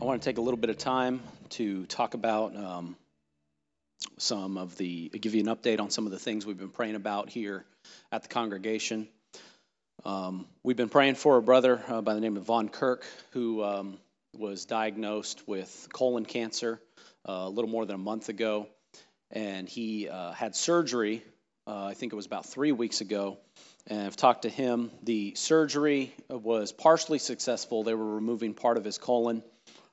I want to take a little bit of time to talk about um, some of the, give you an update on some of the things we've been praying about here at the congregation. Um, we've been praying for a brother uh, by the name of Von Kirk who um, was diagnosed with colon cancer uh, a little more than a month ago, and he uh, had surgery. Uh, I think it was about three weeks ago, and I've talked to him. The surgery was partially successful. They were removing part of his colon.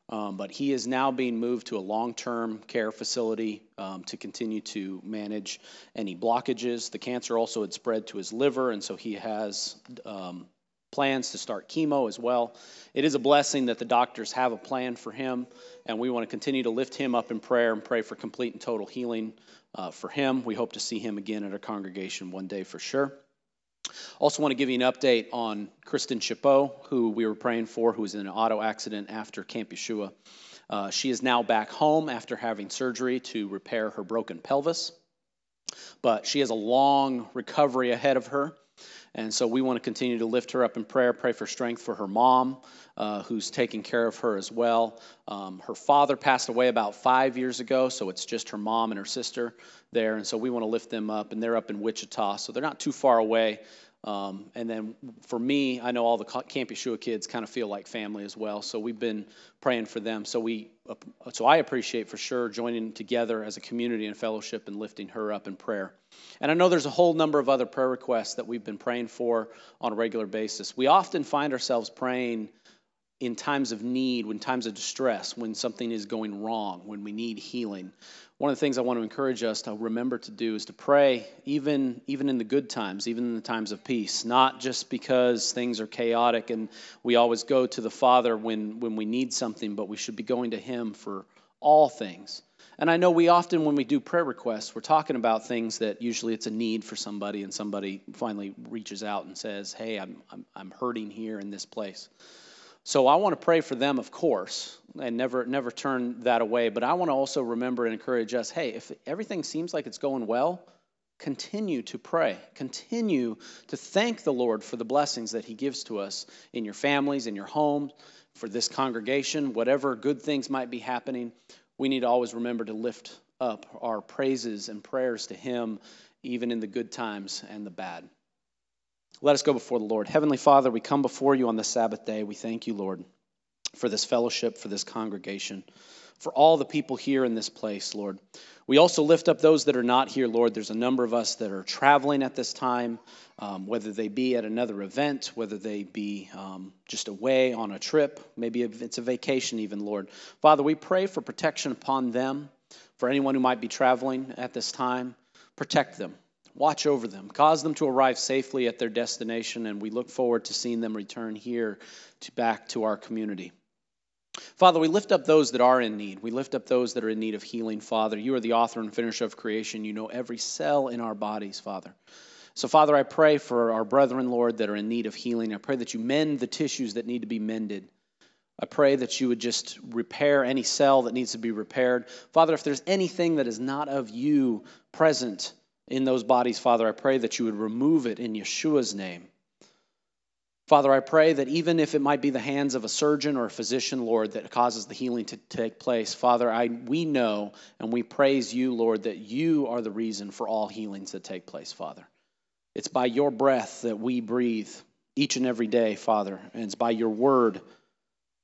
Um, but he is now being moved to a long term care facility um, to continue to manage any blockages. The cancer also had spread to his liver, and so he has um, plans to start chemo as well. It is a blessing that the doctors have a plan for him, and we want to continue to lift him up in prayer and pray for complete and total healing uh, for him. We hope to see him again at our congregation one day for sure. Also, want to give you an update on Kristen Chapeau, who we were praying for, who was in an auto accident after Camp Yeshua. Uh, she is now back home after having surgery to repair her broken pelvis, but she has a long recovery ahead of her. And so we want to continue to lift her up in prayer, pray for strength for her mom, uh, who's taking care of her as well. Um, her father passed away about five years ago, so it's just her mom and her sister there. And so we want to lift them up, and they're up in Wichita, so they're not too far away. Um, and then for me, I know all the Camp Yeshua kids kind of feel like family as well. So we've been praying for them. So we, so I appreciate for sure joining together as a community and fellowship and lifting her up in prayer. And I know there's a whole number of other prayer requests that we've been praying for on a regular basis. We often find ourselves praying in times of need, when times of distress, when something is going wrong, when we need healing one of the things I want to encourage us to remember to do is to pray even even in the good times, even in the times of peace, not just because things are chaotic and we always go to the Father when when we need something, but we should be going to him for all things. And I know we often when we do prayer requests, we're talking about things that usually it's a need for somebody and somebody finally reaches out and says, "Hey, I'm I'm, I'm hurting here in this place." So I want to pray for them, of course, and never never turn that away. But I want to also remember and encourage us. Hey, if everything seems like it's going well, continue to pray. Continue to thank the Lord for the blessings that He gives to us in your families, in your homes, for this congregation, whatever good things might be happening. We need to always remember to lift up our praises and prayers to Him, even in the good times and the bad. Let us go before the Lord. Heavenly Father, we come before you on the Sabbath day. We thank you, Lord, for this fellowship, for this congregation, for all the people here in this place, Lord. We also lift up those that are not here, Lord. There's a number of us that are traveling at this time, um, whether they be at another event, whether they be um, just away on a trip, maybe it's a vacation, even, Lord. Father, we pray for protection upon them, for anyone who might be traveling at this time. Protect them. Watch over them, cause them to arrive safely at their destination, and we look forward to seeing them return here to back to our community. Father, we lift up those that are in need. We lift up those that are in need of healing, Father. You are the author and finisher of creation. You know every cell in our bodies, Father. So, Father, I pray for our brethren, Lord, that are in need of healing. I pray that you mend the tissues that need to be mended. I pray that you would just repair any cell that needs to be repaired. Father, if there's anything that is not of you present in those bodies, Father, I pray that you would remove it in Yeshua's name. Father, I pray that even if it might be the hands of a surgeon or a physician, Lord, that causes the healing to take place, Father, I, we know and we praise you, Lord, that you are the reason for all healings that take place, Father. It's by your breath that we breathe each and every day, Father, and it's by your word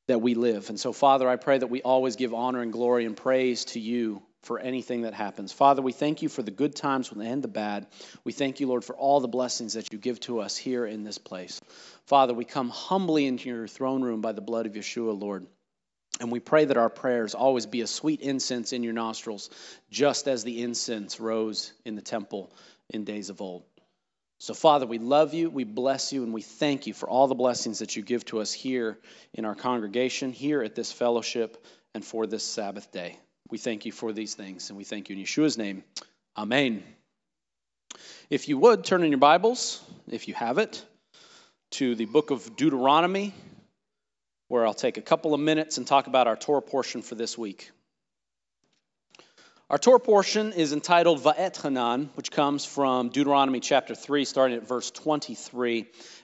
that we live. And so, Father, I pray that we always give honor and glory and praise to you for anything that happens. Father, we thank you for the good times and the bad. We thank you, Lord, for all the blessings that you give to us here in this place. Father, we come humbly into your throne room by the blood of Yeshua, Lord. And we pray that our prayers always be a sweet incense in your nostrils, just as the incense rose in the temple in days of old. So, Father, we love you, we bless you, and we thank you for all the blessings that you give to us here in our congregation, here at this fellowship, and for this Sabbath day. We thank you for these things, and we thank you in Yeshua's name. Amen. If you would, turn in your Bibles, if you have it, to the book of Deuteronomy, where I'll take a couple of minutes and talk about our Torah portion for this week. Our Torah portion is entitled Va'etchanan, which comes from Deuteronomy chapter 3, starting at verse 23.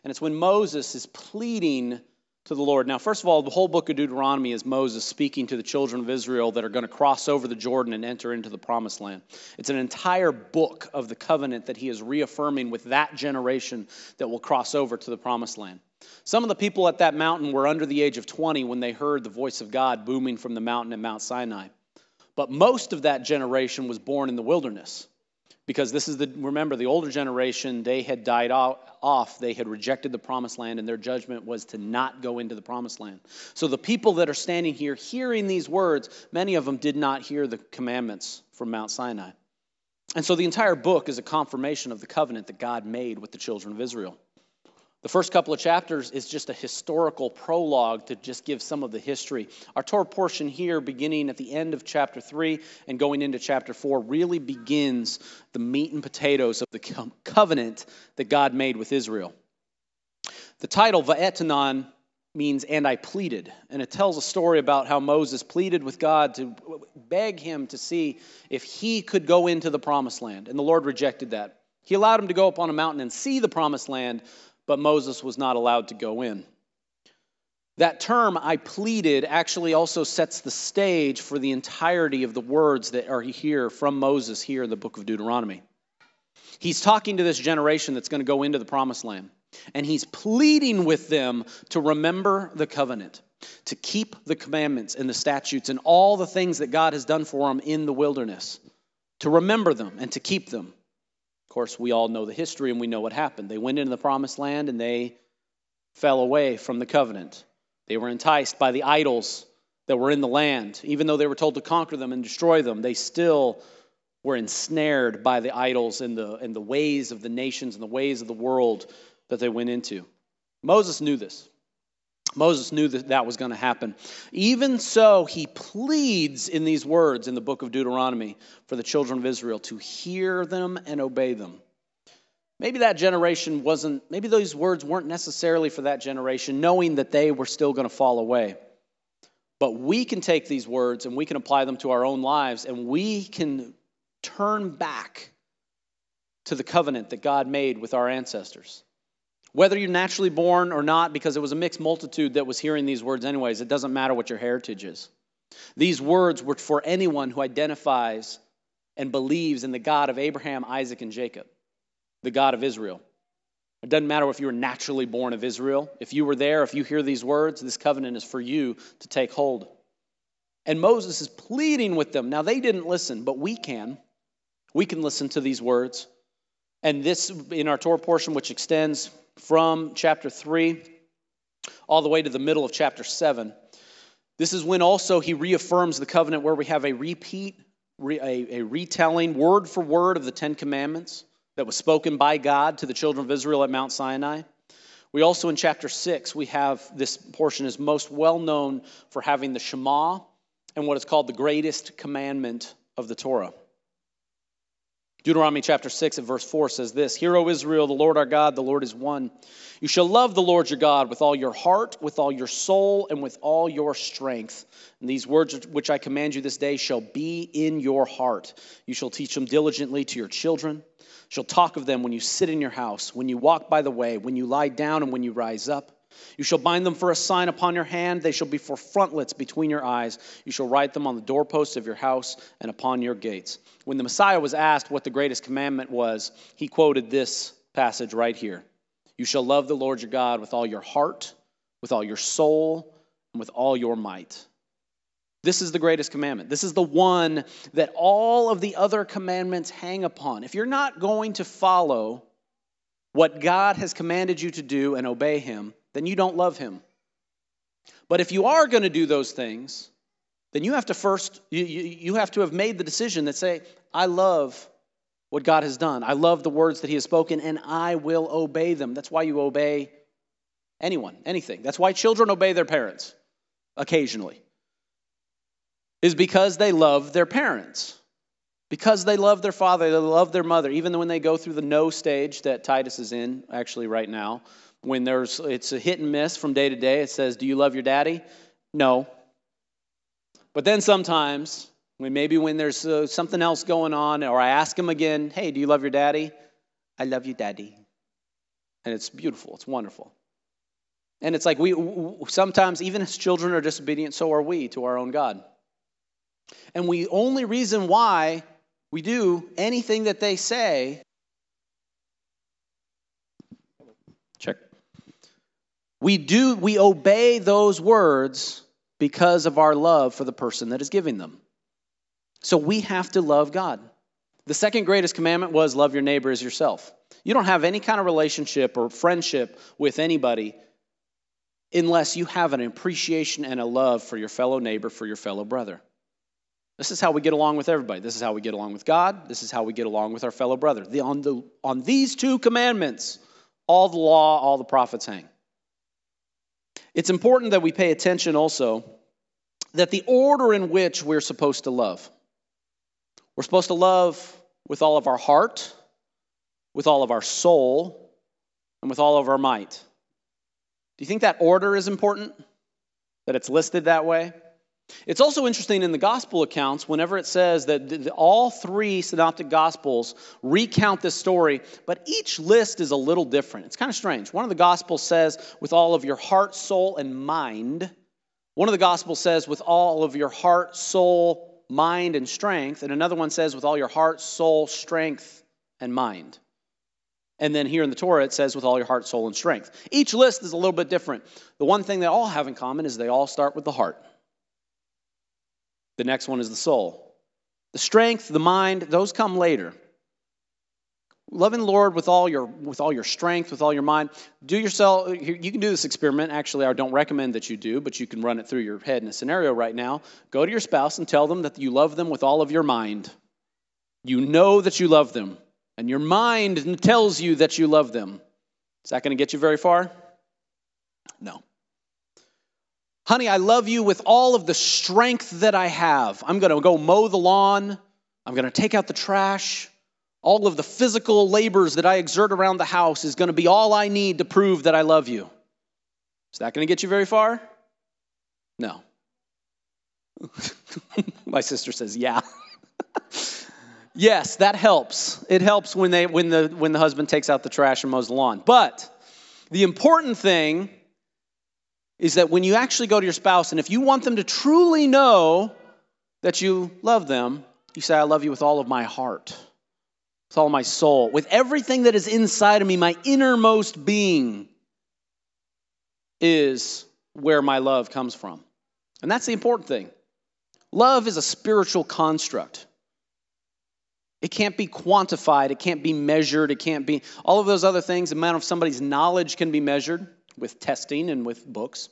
And it's when Moses is pleading to the Lord. Now, first of all, the whole book of Deuteronomy is Moses speaking to the children of Israel that are going to cross over the Jordan and enter into the promised land. It's an entire book of the covenant that he is reaffirming with that generation that will cross over to the promised land. Some of the people at that mountain were under the age of 20 when they heard the voice of God booming from the mountain at Mount Sinai. But most of that generation was born in the wilderness because this is the remember the older generation they had died off they had rejected the promised land and their judgment was to not go into the promised land. So the people that are standing here hearing these words many of them did not hear the commandments from mount sinai. And so the entire book is a confirmation of the covenant that god made with the children of israel the first couple of chapters is just a historical prologue to just give some of the history. Our Torah portion here, beginning at the end of chapter 3 and going into chapter 4, really begins the meat and potatoes of the covenant that God made with Israel. The title, Va'etchanan, means and I pleaded. And it tells a story about how Moses pleaded with God to beg him to see if he could go into the promised land. And the Lord rejected that. He allowed him to go up on a mountain and see the promised land, but Moses was not allowed to go in. That term, I pleaded, actually also sets the stage for the entirety of the words that are here from Moses here in the book of Deuteronomy. He's talking to this generation that's going to go into the promised land, and he's pleading with them to remember the covenant, to keep the commandments and the statutes and all the things that God has done for them in the wilderness, to remember them and to keep them course, we all know the history and we know what happened. They went into the promised land and they fell away from the covenant. They were enticed by the idols that were in the land. Even though they were told to conquer them and destroy them, they still were ensnared by the idols and the, and the ways of the nations and the ways of the world that they went into. Moses knew this. Moses knew that that was going to happen. Even so, he pleads in these words in the book of Deuteronomy for the children of Israel to hear them and obey them. Maybe that generation wasn't, maybe those words weren't necessarily for that generation, knowing that they were still going to fall away. But we can take these words and we can apply them to our own lives and we can turn back to the covenant that God made with our ancestors. Whether you're naturally born or not, because it was a mixed multitude that was hearing these words, anyways, it doesn't matter what your heritage is. These words were for anyone who identifies and believes in the God of Abraham, Isaac, and Jacob, the God of Israel. It doesn't matter if you were naturally born of Israel. If you were there, if you hear these words, this covenant is for you to take hold. And Moses is pleading with them. Now, they didn't listen, but we can. We can listen to these words. And this, in our Torah portion, which extends from chapter 3 all the way to the middle of chapter 7. This is when also he reaffirms the covenant where we have a repeat, a, a retelling word for word of the Ten Commandments that was spoken by God to the children of Israel at Mount Sinai. We also in chapter 6, we have this portion is most well known for having the Shema and what is called the greatest commandment of the Torah. Deuteronomy chapter 6 and verse 4 says this Hear, O Israel, the Lord our God, the Lord is one. You shall love the Lord your God with all your heart, with all your soul, and with all your strength. And these words which I command you this day shall be in your heart. You shall teach them diligently to your children. You shall talk of them when you sit in your house, when you walk by the way, when you lie down, and when you rise up. You shall bind them for a sign upon your hand. They shall be for frontlets between your eyes. You shall write them on the doorposts of your house and upon your gates. When the Messiah was asked what the greatest commandment was, he quoted this passage right here You shall love the Lord your God with all your heart, with all your soul, and with all your might. This is the greatest commandment. This is the one that all of the other commandments hang upon. If you're not going to follow what God has commanded you to do and obey Him, then you don't love him. But if you are going to do those things, then you have to first, you, you, you have to have made the decision that say, I love what God has done. I love the words that He has spoken, and I will obey them. That's why you obey anyone, anything. That's why children obey their parents occasionally, is because they love their parents. Because they love their father, they love their mother, even when they go through the no stage that Titus is in, actually, right now when there's it's a hit and miss from day to day. It says, "Do you love your daddy?" No. But then sometimes, when maybe when there's uh, something else going on, or I ask him again, "Hey, do you love your daddy?" I love you, daddy. And it's beautiful. It's wonderful. And it's like we sometimes, even as children are disobedient, so are we to our own God. And we only reason why we do anything that they say, check. We do, we obey those words because of our love for the person that is giving them. So we have to love God. The second greatest commandment was love your neighbor as yourself. You don't have any kind of relationship or friendship with anybody unless you have an appreciation and a love for your fellow neighbor, for your fellow brother. This is how we get along with everybody. This is how we get along with God. This is how we get along with our fellow brother. The, on, the, on these two commandments, all the law, all the prophets hang. It's important that we pay attention also that the order in which we're supposed to love. We're supposed to love with all of our heart, with all of our soul, and with all of our might. Do you think that order is important? That it's listed that way? It's also interesting in the gospel accounts, whenever it says that all three synoptic gospels recount this story, but each list is a little different. It's kind of strange. One of the gospels says, with all of your heart, soul, and mind. One of the gospels says, with all of your heart, soul, mind, and strength. And another one says, with all your heart, soul, strength, and mind. And then here in the Torah, it says, with all your heart, soul, and strength. Each list is a little bit different. The one thing they all have in common is they all start with the heart. The next one is the soul. The strength, the mind, those come later. Loving the Lord with all your with all your strength, with all your mind. Do yourself you can do this experiment. Actually, I don't recommend that you do, but you can run it through your head in a scenario right now. Go to your spouse and tell them that you love them with all of your mind. You know that you love them, and your mind tells you that you love them. Is that going to get you very far? No. Honey, I love you with all of the strength that I have. I'm going to go mow the lawn. I'm going to take out the trash. All of the physical labors that I exert around the house is going to be all I need to prove that I love you. Is that going to get you very far? No. My sister says, yeah. yes, that helps. It helps when, they, when, the, when the husband takes out the trash and mows the lawn. But the important thing is that when you actually go to your spouse, and if you want them to truly know that you love them, you say, I love you with all of my heart, with all my soul, with everything that is inside of me, my innermost being is where my love comes from. And that's the important thing. Love is a spiritual construct. It can't be quantified, it can't be measured, it can't be all of those other things. The amount of somebody's knowledge can be measured with testing and with books.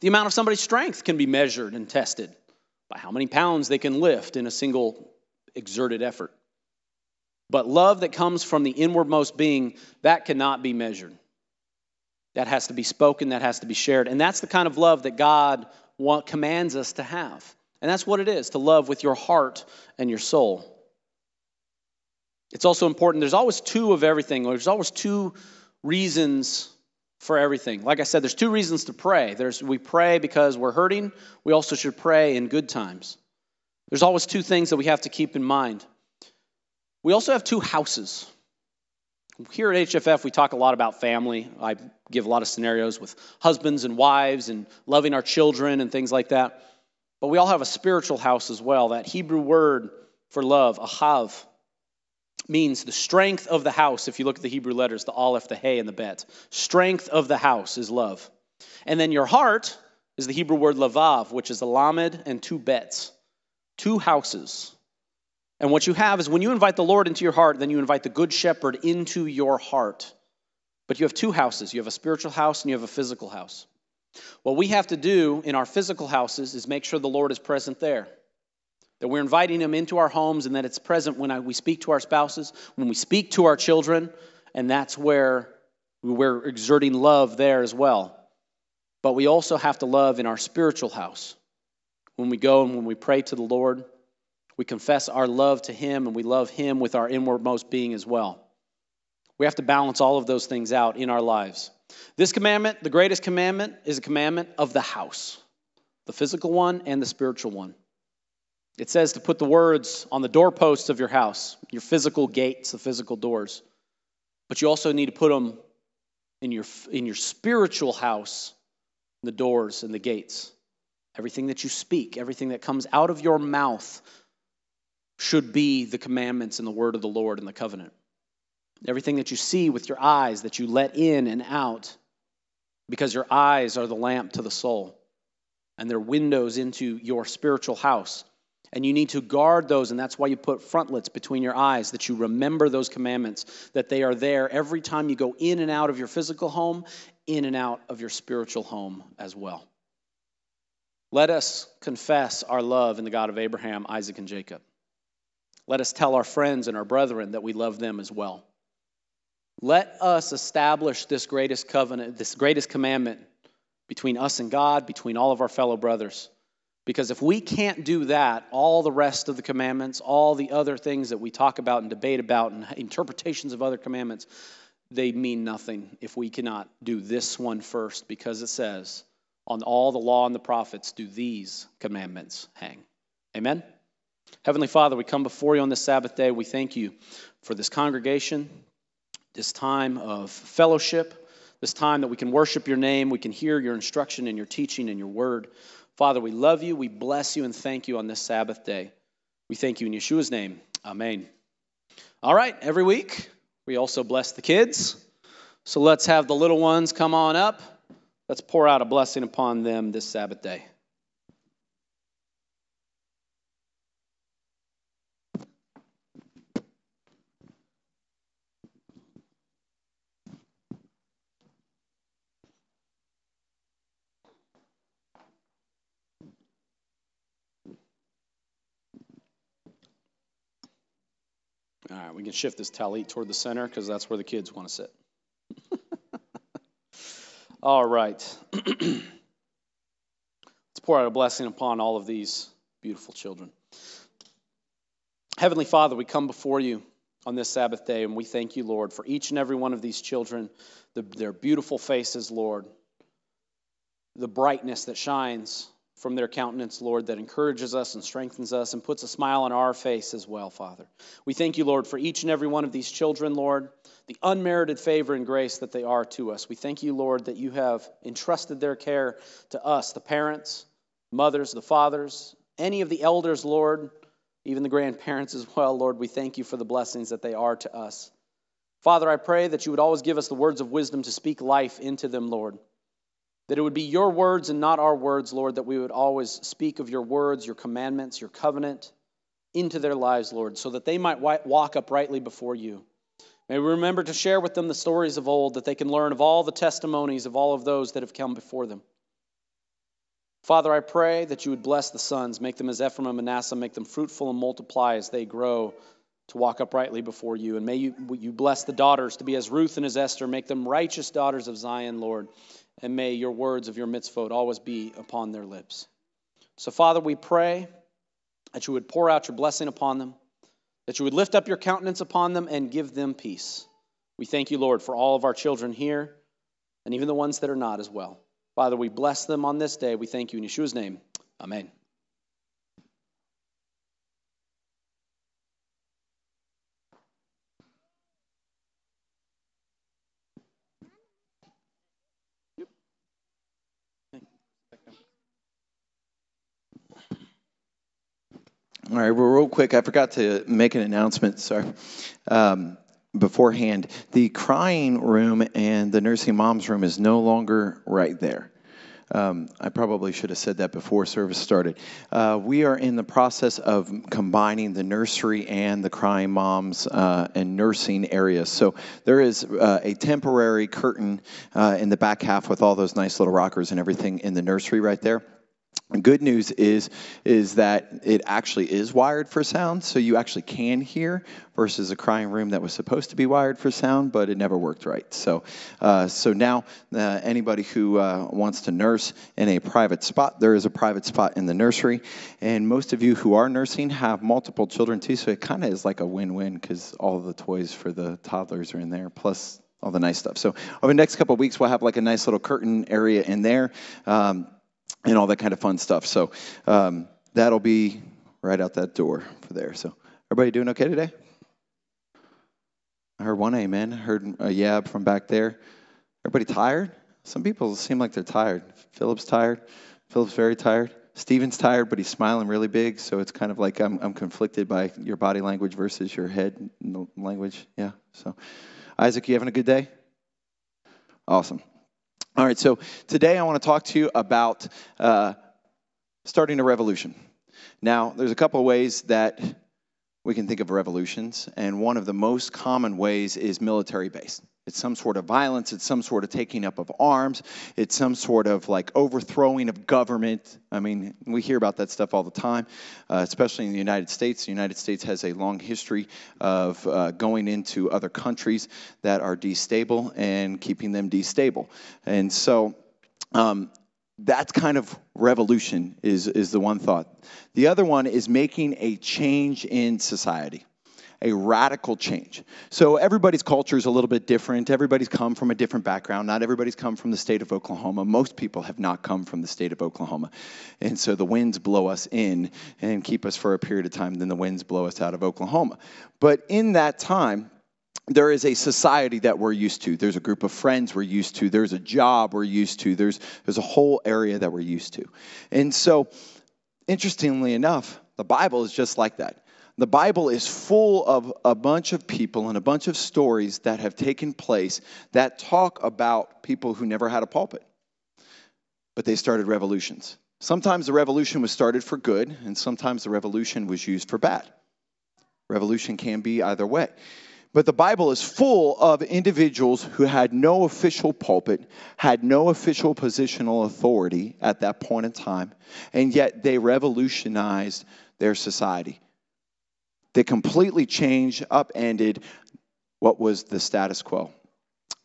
The amount of somebody's strength can be measured and tested by how many pounds they can lift in a single exerted effort. But love that comes from the inwardmost being, that cannot be measured. That has to be spoken, that has to be shared. And that's the kind of love that God commands us to have. And that's what it is to love with your heart and your soul. It's also important, there's always two of everything, there's always two reasons for everything. Like I said, there's two reasons to pray. There's we pray because we're hurting. We also should pray in good times. There's always two things that we have to keep in mind. We also have two houses. Here at HFF, we talk a lot about family. I give a lot of scenarios with husbands and wives and loving our children and things like that. But we all have a spiritual house as well. That Hebrew word for love, ahav, means the strength of the house. If you look at the Hebrew letters, the aleph, the hay, and the bet. Strength of the house is love. And then your heart is the Hebrew word lavav, which is a lamed and two bets, two houses. And what you have is when you invite the Lord into your heart, then you invite the good shepherd into your heart. But you have two houses you have a spiritual house and you have a physical house. What we have to do in our physical houses is make sure the Lord is present there that we're inviting Him into our homes and that it's present when we speak to our spouses, when we speak to our children, and that's where we're exerting love there as well. But we also have to love in our spiritual house. When we go and when we pray to the Lord, we confess our love to Him and we love Him with our inwardmost being as well. We have to balance all of those things out in our lives. This commandment, the greatest commandment, is a commandment of the house the physical one and the spiritual one. It says to put the words on the doorposts of your house, your physical gates, the physical doors. But you also need to put them in your, in your spiritual house, the doors and the gates. Everything that you speak, everything that comes out of your mouth should be the commandments and the word of the Lord and the covenant. Everything that you see with your eyes, that you let in and out, because your eyes are the lamp to the soul and they're windows into your spiritual house. And you need to guard those, and that's why you put frontlets between your eyes, that you remember those commandments, that they are there every time you go in and out of your physical home, in and out of your spiritual home as well. Let us confess our love in the God of Abraham, Isaac, and Jacob. Let us tell our friends and our brethren that we love them as well. Let us establish this greatest covenant, this greatest commandment between us and God, between all of our fellow brothers. Because if we can't do that, all the rest of the commandments, all the other things that we talk about and debate about, and interpretations of other commandments, they mean nothing if we cannot do this one first, because it says, on all the law and the prophets do these commandments hang. Amen? Heavenly Father, we come before you on this Sabbath day. We thank you for this congregation, this time of fellowship this time that we can worship your name, we can hear your instruction and your teaching and your word. Father, we love you, we bless you, and thank you on this Sabbath day. We thank you in Yeshua's name. Amen. All right, every week we also bless the kids. So let's have the little ones come on up. Let's pour out a blessing upon them this Sabbath day. All right, we can shift this talit toward the center because that's where the kids want to sit. all right. Let's pour out a blessing upon all of these beautiful children. Heavenly Father, we come before you on this Sabbath day, and we thank you, Lord, for each and every one of these children, the, their beautiful faces, Lord, the brightness that shines from their countenance, Lord, that encourages us and strengthens us and puts a smile on our face as well, Father. We thank you, Lord, for each and every one of these children, Lord, the unmerited favor and grace that they are to us. We thank you, Lord, that you have entrusted their care to us, the parents, mothers, the fathers, any of the elders, Lord, even the grandparents as well, Lord. We thank you for the blessings that they are to us. Father, I pray that you would always give us the words of wisdom to speak life into them, Lord. That it would be your words and not our words, Lord, that we would always speak of your words, your commandments, your covenant into their lives, Lord, so that they might walk uprightly before you. May we remember to share with them the stories of old, that they can learn of all the testimonies of all of those that have come before them. Father, I pray that you would bless the sons, make them as Ephraim and Manasseh, make them fruitful and multiply as they grow to walk uprightly before you. And may you, you bless the daughters to be as Ruth and as Esther, make them righteous daughters of Zion, Lord and may your words of your mitzvot always be upon their lips. So, Father, we pray that you would pour out your blessing upon them, that you would lift up your countenance upon them and give them peace. We thank you, Lord, for all of our children here and even the ones that are not as well. Father, we bless them on this day. We thank you in Yeshua's name. Amen. All right, well, real quick, I forgot to make an announcement. Sorry. Um, beforehand, the crying room and the nursing mom's room is no longer right there. Um, I probably should have said that before service started. Uh, we are in the process of combining the nursery and the crying moms uh, and nursing areas. So there is uh, a temporary curtain uh, in the back half with all those nice little rockers and everything in the nursery right there good news is is that it actually is wired for sound, so you actually can hear versus a crying room that was supposed to be wired for sound, but it never worked right. So, uh, so now uh, anybody who uh, wants to nurse in a private spot, there is a private spot in the nursery, and most of you who are nursing have multiple children too, so it kind of is like a win-win because all the toys for the toddlers are in there, plus all the nice stuff. So over the next couple of weeks, we'll have like a nice little curtain area in there. Um, and all that kind of fun stuff. So um, that'll be right out that door for there. So everybody doing okay today? I heard one amen. I heard a yab from back there. Everybody tired? Some people seem like they're tired. Philip's tired. Philip's very tired. Stephen's tired, but he's smiling really big, so it's kind of like I'm, I'm conflicted by your body language versus your head language. Yeah. So, Isaac, you having a good day? Awesome. All right. So today I want to talk to you about uh, starting a revolution. Now, there's a couple of ways that we can think of revolutions, and one of the most common ways is military based. It's some sort of violence, it's some sort of taking up of arms, it's some sort of like overthrowing of government. I mean, we hear about that stuff all the time, uh, especially in the United States. The United States has a long history of uh, going into other countries that are destable and keeping them destable. And so, um, that's kind of revolution is, is the one thought. The other one is making a change in society, a radical change. So everybody's culture is a little bit different. Everybody's come from a different background. Not everybody's come from the state of Oklahoma. Most people have not come from the state of Oklahoma. And so the winds blow us in and keep us for a period of time, then the winds blow us out of Oklahoma. But in that time, there is a society that we're used to. There's a group of friends we're used to. There's a job we're used to. There's, there's a whole area that we're used to. And so, interestingly enough, the Bible is just like that. The Bible is full of a bunch of people and a bunch of stories that have taken place that talk about people who never had a pulpit, but they started revolutions. Sometimes the revolution was started for good, and sometimes the revolution was used for bad. Revolution can be either way. But the Bible is full of individuals who had no official pulpit, had no official positional authority at that point in time, and yet they revolutionized their society. They completely changed, upended what was the status quo.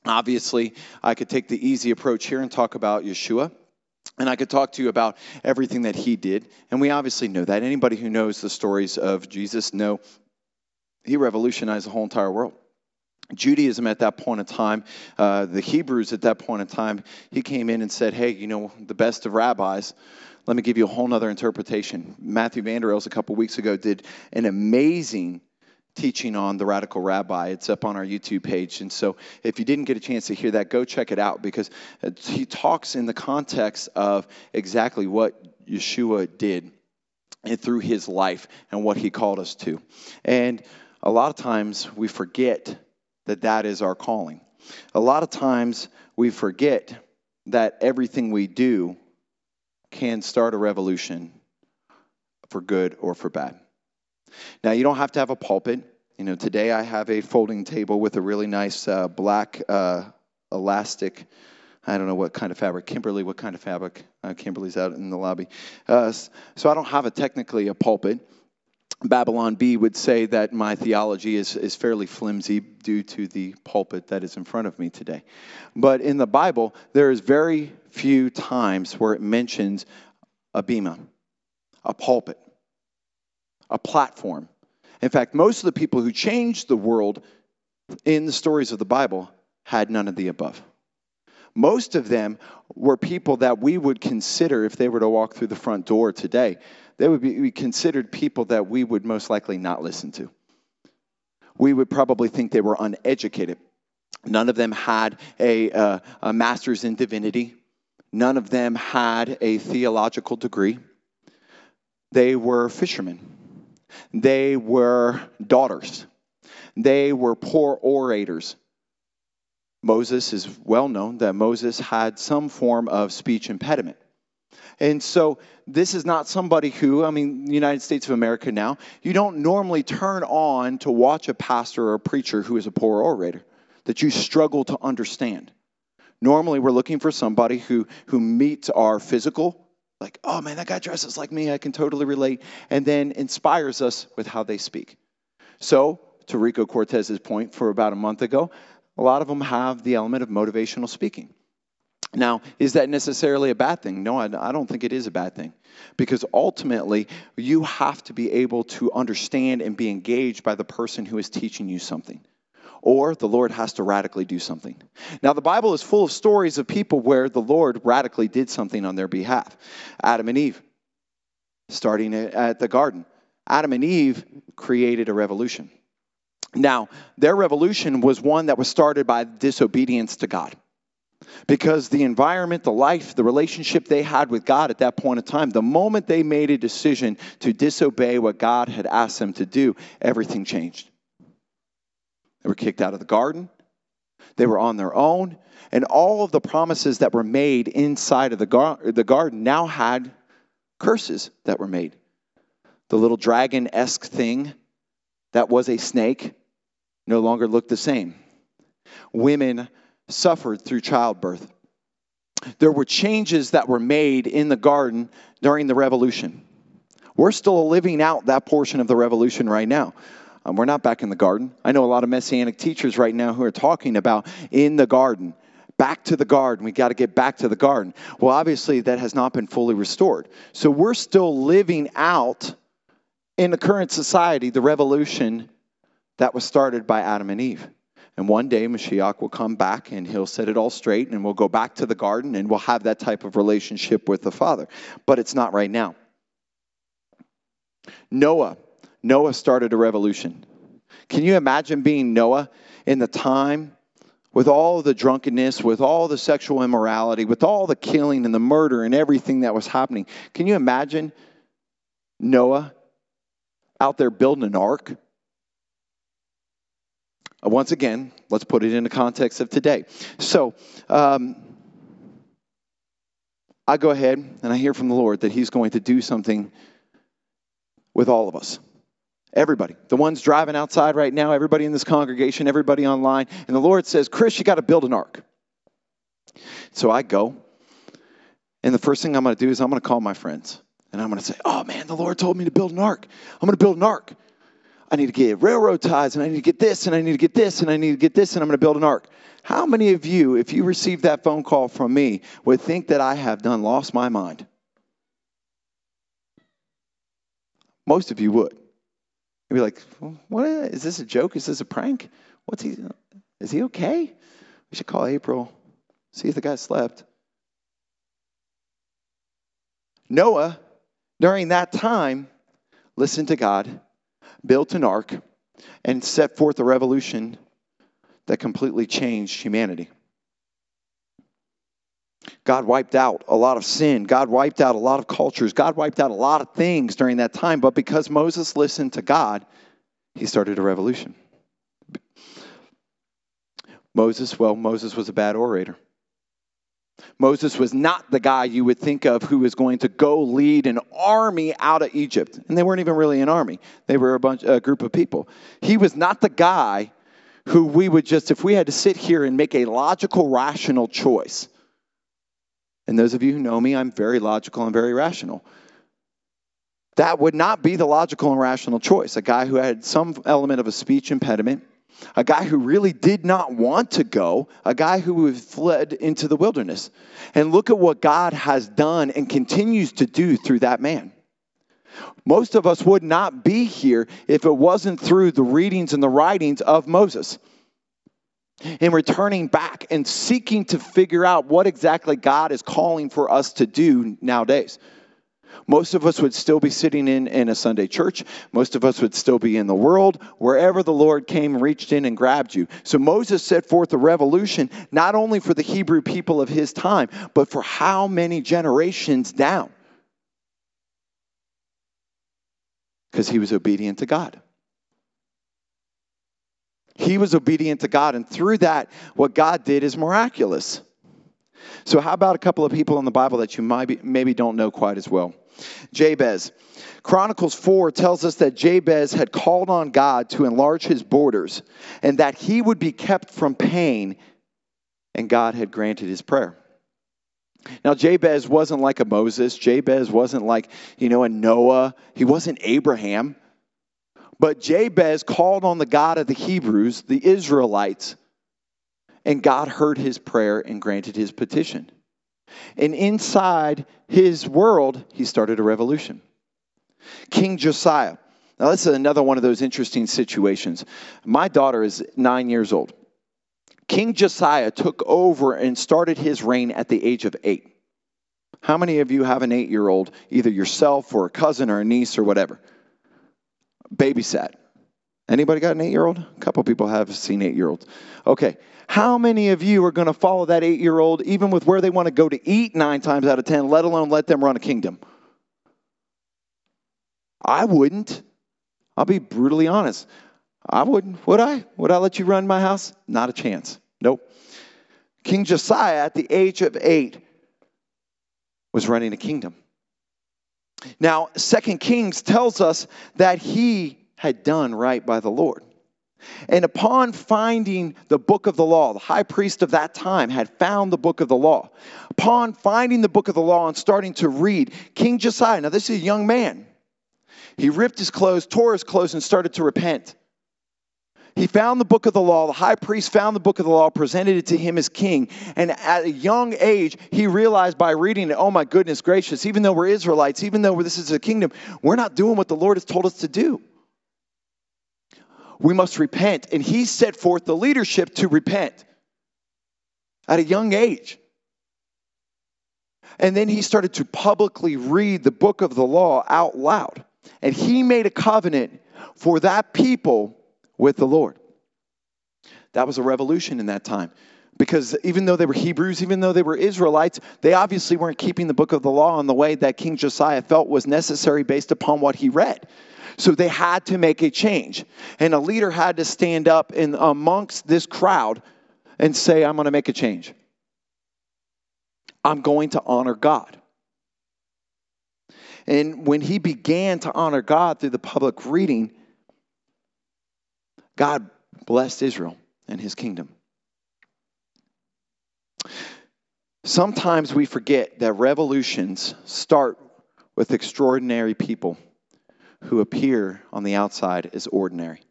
Obviously, I could take the easy approach here and talk about Yeshua. And I could talk to you about everything that he did. And we obviously know that. Anybody who knows the stories of Jesus know he revolutionized the whole entire world. Judaism at that point in time, uh, the Hebrews at that point in time, he came in and said, Hey, you know, the best of rabbis, let me give you a whole other interpretation. Matthew Vanderels a couple weeks ago did an amazing teaching on the radical rabbi. It's up on our YouTube page. And so if you didn't get a chance to hear that, go check it out because he talks in the context of exactly what Yeshua did and through his life and what he called us to. And a lot of times we forget that that is our calling. A lot of times we forget that everything we do can start a revolution for good or for bad. Now, you don't have to have a pulpit. You know, today I have a folding table with a really nice uh, black uh, elastic. I don't know what kind of fabric. Kimberly, what kind of fabric? Uh, Kimberly's out in the lobby. Uh, so I don't have a technically a pulpit. Babylon Bee would say that my theology is, is fairly flimsy due to the pulpit that is in front of me today. But in the Bible, there is very few times where it mentions a bema, a pulpit, a platform. In fact, most of the people who changed the world in the stories of the Bible had none of the above. Most of them were people that we would consider, if they were to walk through the front door today, they would be considered people that we would most likely not listen to. We would probably think they were uneducated. None of them had a, uh, a master's in divinity. None of them had a theological degree. They were fishermen. They were daughters. They were poor orators. Moses is well known that Moses had some form of speech impediment. And so this is not somebody who, I mean, the United States of America now, you don't normally turn on to watch a pastor or a preacher who is a poor orator that you struggle to understand. Normally, we're looking for somebody who, who meets our physical, like, oh man, that guy dresses like me, I can totally relate, and then inspires us with how they speak. So, to Rico Cortez's point for about a month ago, a lot of them have the element of motivational speaking. Now, is that necessarily a bad thing? No, I, don't think it is a bad thing. Because ultimately, you have to be able to understand and be engaged by the person who is teaching you something. Or the Lord has to radically do something. Now, the Bible is full of stories of people where the Lord radically did something on their behalf. Adam and Eve, starting at the garden. Adam and Eve created a revolution. Now, their revolution was one that was started by disobedience to God. Because the environment, the life, the relationship they had with God at that point in time, the moment they made a decision to disobey what God had asked them to do, everything changed. They were kicked out of the garden, they were on their own, and all of the promises that were made inside of the, gar- the garden now had curses that were made. The little dragon esque thing that was a snake no longer looked the same. Women suffered through childbirth. There were changes that were made in the garden during the revolution. We're still living out that portion of the revolution right now. Um, we're not back in the garden. I know a lot of messianic teachers right now who are talking about in the garden. Back to the garden. We got to get back to the garden. Well, obviously, that has not been fully restored. So we're still living out in the current society the revolution that was started by Adam and Eve. And one day Mashiach will come back and he'll set it all straight and we'll go back to the garden and we'll have that type of relationship with the Father. But it's not right now. Noah. Noah started a revolution. Can you imagine being Noah in the time with all the drunkenness, with all the sexual immorality, with all the killing and the murder and everything that was happening? Can you imagine Noah out there building an ark? Uh, once again, let's put it in the context of today. So, um, I go ahead and I hear from the Lord that He's going to do something with all of us. Everybody. The ones driving outside right now, everybody in this congregation, everybody online. And the Lord says, Chris, you got to build an ark. So I go. And the first thing I'm going to do is I'm going to call my friends. And I'm going to say, oh man, the Lord told me to build an ark. I'm going to build an ark. I need to get railroad ties, and I need to get this, and I need to get this, and I need to get this, and I'm going to build an ark. How many of you, if you received that phone call from me, would think that I have done lost my mind? Most of you would. You'd be like, "What is this a joke? Is this a prank? What's he? Is he okay? We should call April, see if the guy slept." Noah, during that time, listened to God built an ark, and set forth a revolution that completely changed humanity. God wiped out a lot of sin. God wiped out a lot of cultures. God wiped out a lot of things during that time. But because Moses listened to God, he started a revolution. Moses, well, Moses was a bad orator. Moses was not the guy you would think of who was going to go lead an army out of Egypt. And they weren't even really an army, they were a, bunch, a group of people. He was not the guy who we would just, if we had to sit here and make a logical, rational choice. And those of you who know me, I'm very logical and very rational. That would not be the logical and rational choice. A guy who had some element of a speech impediment, a guy who really did not want to go, a guy who fled into the wilderness. And look at what God has done and continues to do through that man. Most of us would not be here if it wasn't through the readings and the writings of Moses. In returning back and seeking to figure out what exactly God is calling for us to do nowadays. Most of us would still be sitting in, in a Sunday church. Most of us would still be in the world, wherever the Lord came reached in and grabbed you. So Moses set forth a revolution, not only for the Hebrew people of his time, but for how many generations down? Because he was obedient to God. He was obedient to God, and through that, what God did is miraculous. So, how about a couple of people in the Bible that you might maybe don't know quite as well? Jabez. Chronicles 4 tells us that Jabez had called on God to enlarge his borders and that he would be kept from pain, and God had granted his prayer. Now, Jabez wasn't like a Moses. Jabez wasn't like, you know, a Noah. He wasn't Abraham. But Jabez called on the God of the Hebrews, the Israelites, and God heard his prayer and granted his petition. And inside his world, he started a revolution. King Josiah. Now, this is another one of those interesting situations. My daughter is nine years old. King Josiah took over and started his reign at the age of eight. How many of you have an eight year old, either yourself or a cousin or a niece or whatever? Babysat. Anybody got an eight year old? A couple people have seen eight year olds. Okay. How many of you are going to follow that eight year old, even with where they want to go to eat nine times out of 10, let alone let them run a kingdom? I wouldn't. I'll be brutally honest. I wouldn't. Would I? Would I let you run my house? Not a chance. Nope. King Josiah, at the age of eight, was running a kingdom. Now, Second Kings tells us that he had done right by the Lord. And upon finding the book of the law, the high priest of that time had found the book of the law. Upon finding the book of the law and starting to read, King Josiah, now this is a young man, he ripped his clothes, tore his clothes, and started to repent. He found the book of the law. The high priest found the book of the law, presented it to him as king. And at a young age, he realized by reading it, oh my goodness gracious, even though we're Israelites, even though this is a kingdom, we're not doing what the Lord has told us to do. We must repent. And he set forth the leadership to repent at a young age. And then he started to publicly read the book of the law out loud. And he made a covenant for that people with the Lord. That was a revolution in that time. Because even though they were Hebrews, even though they were Israelites, they obviously weren't keeping the book of the law in the way that King Josiah felt was necessary based upon what he read. So they had to make a change. And a leader had to stand up in amongst this crowd and say, I'm going to make a change. I'm going to honor God. And when he began to honor God through the public reading, God blessed Israel and his kingdom. Sometimes we forget that revolutions start with extraordinary people who appear on the outside as ordinary.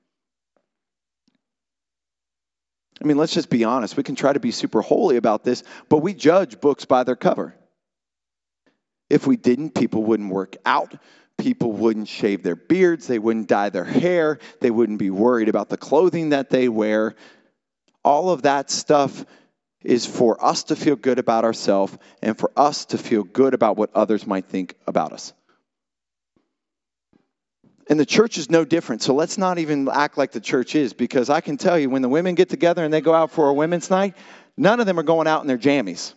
I mean, let's just be honest. We can try to be super holy about this, but we judge books by their cover. If we didn't, people wouldn't work out. People wouldn't shave their beards. They wouldn't dye their hair. They wouldn't be worried about the clothing that they wear. All of that stuff is for us to feel good about ourselves and for us to feel good about what others might think about us. And the church is no different. So let's not even act like the church is because I can tell you when the women get together and they go out for a women's night, none of them are going out in their jammies.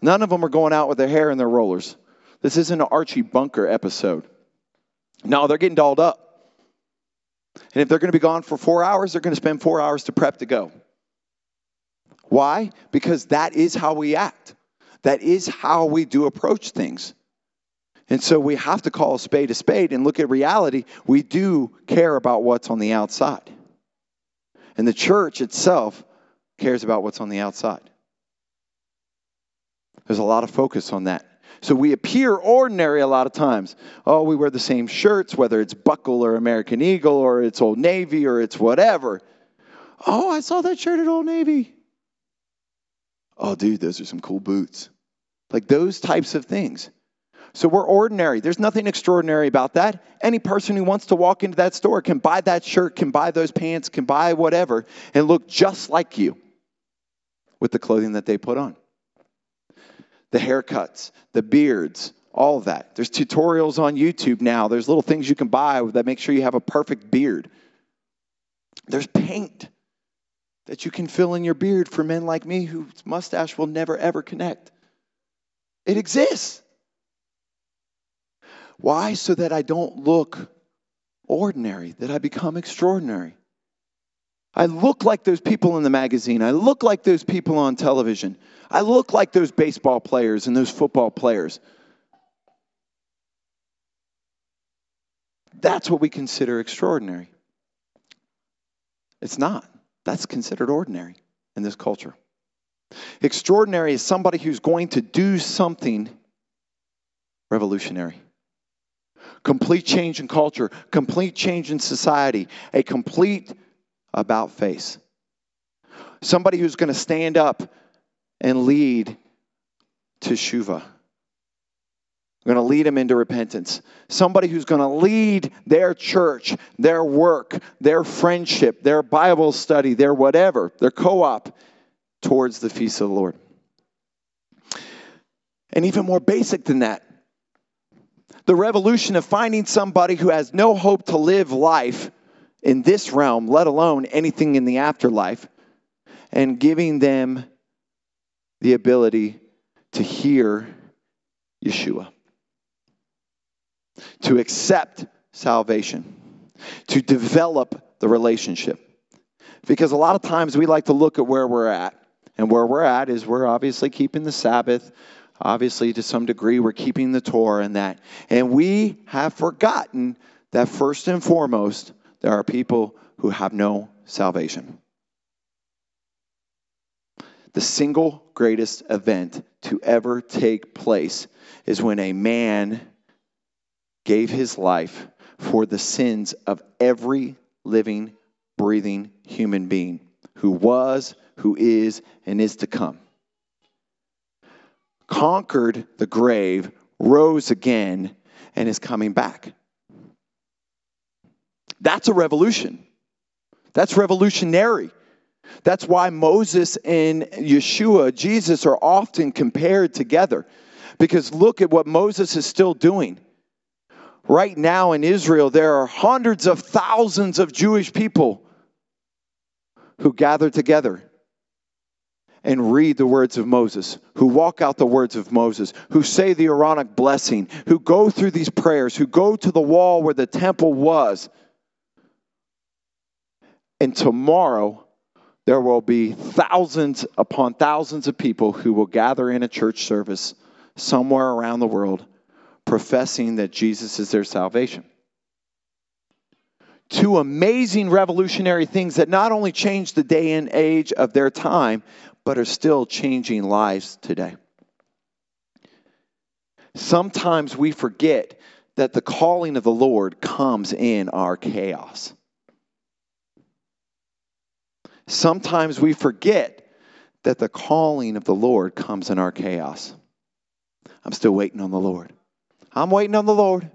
None of them are going out with their hair in their rollers. This isn't an Archie Bunker episode. No, they're getting dolled up. And if they're going to be gone for four hours, they're going to spend four hours to prep to go. Why? Because that is how we act. That is how we do approach things. And so we have to call a spade a spade and look at reality. We do care about what's on the outside. And the church itself cares about what's on the outside. There's a lot of focus on that. So we appear ordinary a lot of times. Oh, we wear the same shirts, whether it's Buckle or American Eagle or it's Old Navy or it's whatever. Oh, I saw that shirt at Old Navy. Oh, dude, those are some cool boots. Like those types of things. So we're ordinary. There's nothing extraordinary about that. Any person who wants to walk into that store can buy that shirt, can buy those pants, can buy whatever, and look just like you with the clothing that they put on the haircuts, the beards, all of that. There's tutorials on YouTube now. There's little things you can buy that make sure you have a perfect beard. There's paint that you can fill in your beard for men like me whose mustache will never ever connect. It exists. Why? So that I don't look ordinary, that I become extraordinary. I look like those people in the magazine. I look like those people on television. I look like those baseball players and those football players. That's what we consider extraordinary. It's not. That's considered ordinary in this culture. Extraordinary is somebody who's going to do something revolutionary. Complete change in culture, complete change in society, a complete about face. Somebody who's going to stand up and lead Teshuva. Going to lead them into repentance. Somebody who's going to lead their church, their work, their friendship, their Bible study, their whatever, their co op towards the feast of the Lord. And even more basic than that, the revolution of finding somebody who has no hope to live life in this realm, let alone anything in the afterlife, and giving them the ability to hear Yeshua, to accept salvation, to develop the relationship. Because a lot of times we like to look at where we're at. And where we're at is we're obviously keeping the Sabbath. Obviously, to some degree, we're keeping the Torah and that. And we have forgotten that first and foremost, there are people who have no salvation. The single greatest event to ever take place is when a man gave his life for the sins of every living, breathing human being who was, who is, and is to come. Conquered the grave, rose again, and is coming back. That's a revolution. That's revolutionary. That's why Moses and Yeshua, Jesus, are often compared together. Because look at what Moses is still doing. Right now in Israel, there are hundreds of thousands of Jewish people who gather together and read the words of Moses, who walk out the words of Moses, who say the Aaronic blessing, who go through these prayers, who go to the wall where the temple was. And tomorrow, there will be thousands upon thousands of people who will gather in a church service somewhere around the world professing that Jesus is their salvation. Two amazing revolutionary things that not only changed the day and age of their time, but are still changing lives today. Sometimes we forget that the calling of the Lord comes in our chaos. Sometimes we forget that the calling of the Lord comes in our chaos. I'm still waiting on the Lord. I'm waiting on the Lord.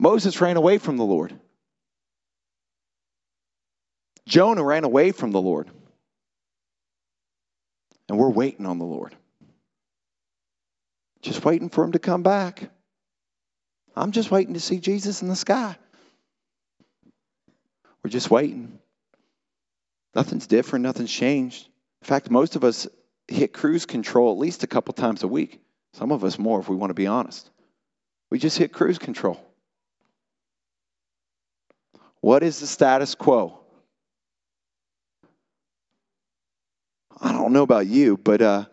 Moses ran away from the Lord. Jonah ran away from the Lord. And we're waiting on the Lord. Just waiting for him to come back. I'm just waiting to see Jesus in the sky. We're just waiting. Nothing's different, nothing's changed. In fact, most of us hit cruise control at least a couple times a week. Some of us more if we want to be honest. We just hit cruise control. What is the status quo? I don't know about you, but uh,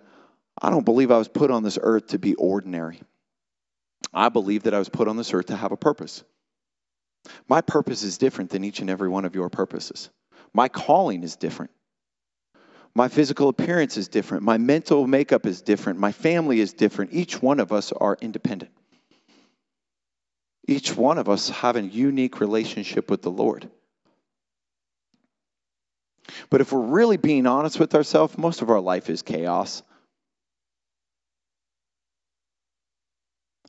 I don't believe I was put on this earth to be ordinary. I believe that I was put on this earth to have a purpose. My purpose is different than each and every one of your purposes. My calling is different. My physical appearance is different. My mental makeup is different. My family is different. Each one of us are independent. Each one of us have a unique relationship with the Lord. But if we're really being honest with ourselves, most of our life is chaos.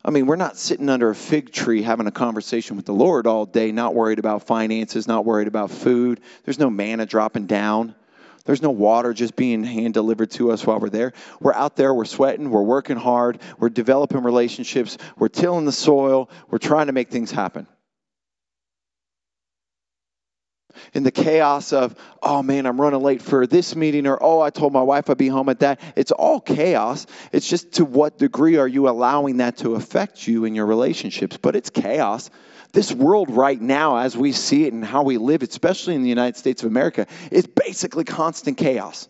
I mean, we're not sitting under a fig tree having a conversation with the Lord all day, not worried about finances, not worried about food. There's no manna dropping down. There's no water just being hand delivered to us while we're there. We're out there, we're sweating, we're working hard, we're developing relationships, we're tilling the soil, we're trying to make things happen. In the chaos of, oh man, I'm running late for this meeting, or oh, I told my wife I'd be home at that. It's all chaos. It's just to what degree are you allowing that to affect you in your relationships? But it's chaos. This world right now, as we see it and how we live, especially in the United States of America, is basically constant chaos.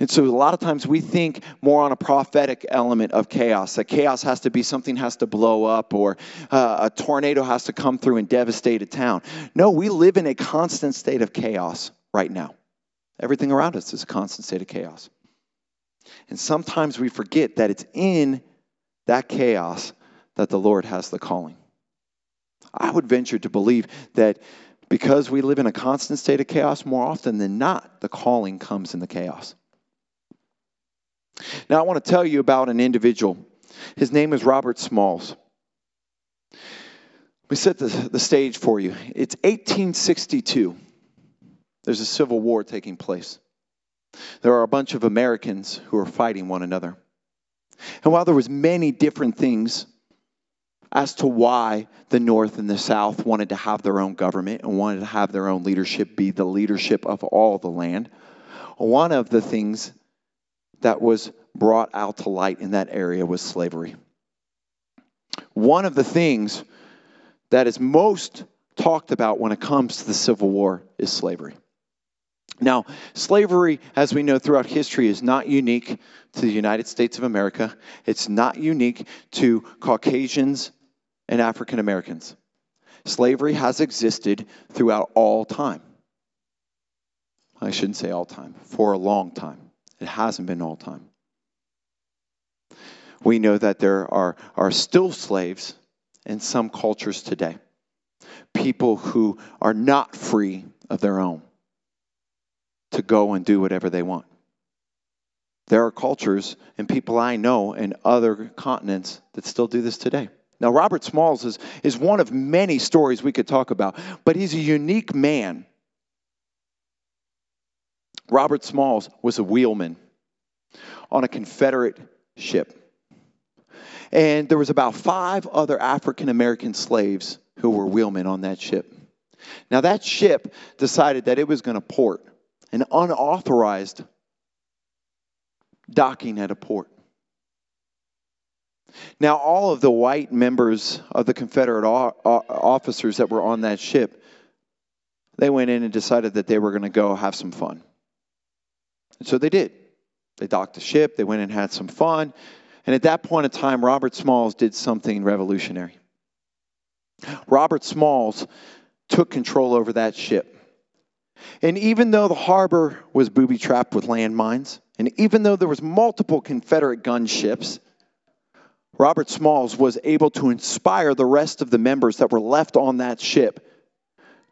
And so a lot of times we think more on a prophetic element of chaos. That chaos has to be something has to blow up or uh, a tornado has to come through and devastate a town. No, we live in a constant state of chaos right now. Everything around us is a constant state of chaos. And sometimes we forget that it's in that chaos that the Lord has the calling. I would venture to believe that because we live in a constant state of chaos, more often than not, the calling comes in the chaos. Now, I want to tell you about an individual. His name is Robert Smalls. Me set the, the stage for you. It's 1862. There's a civil war taking place. There are a bunch of Americans who are fighting one another. And while there was many different things as to why the North and the South wanted to have their own government and wanted to have their own leadership be the leadership of all the land. One of the things that was brought out to light in that area was slavery. One of the things that is most talked about when it comes to the Civil War is slavery. Now, slavery, as we know throughout history, is not unique to the United States of America. It's not unique to Caucasians and African Americans. Slavery has existed throughout all time. I shouldn't say all time, for a long time. It hasn't been all time. We know that there are, are still slaves in some cultures today, people who are not free of their own to go and do whatever they want. There are cultures and people I know in other continents that still do this today. Now, Robert Smalls is, is one of many stories we could talk about, but he's a unique man. Robert Smalls was a wheelman on a Confederate ship. And there was about five other African American slaves who were wheelmen on that ship. Now that ship decided that it was going to port, an unauthorized docking at a port. Now, all of the white members of the Confederate officers that were on that ship, they went in and decided that they were going to go have some fun. And so they did. They docked the ship, they went and had some fun. And at that point in time, Robert Smalls did something revolutionary. Robert Smalls took control over that ship. And even though the harbor was booby trapped with landmines, and even though there was multiple Confederate gunships, Robert Smalls was able to inspire the rest of the members that were left on that ship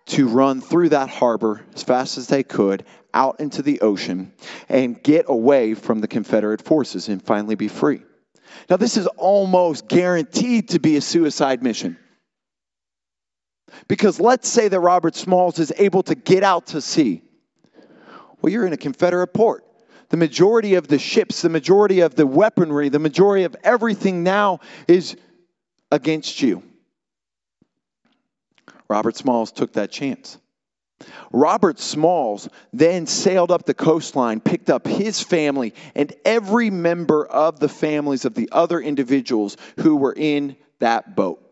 to run through that harbor as fast as they could out into the ocean and get away from the Confederate forces and finally be free. Now, this is almost guaranteed to be a suicide mission. Because let's say that Robert Smalls is able to get out to sea. Well, you're in a Confederate port the majority of the ships, the majority of the weaponry, the majority of everything now is against you. Robert Smalls took that chance. Robert Smalls then sailed up the coastline, picked up his family and every member of the families of the other individuals who were in that boat.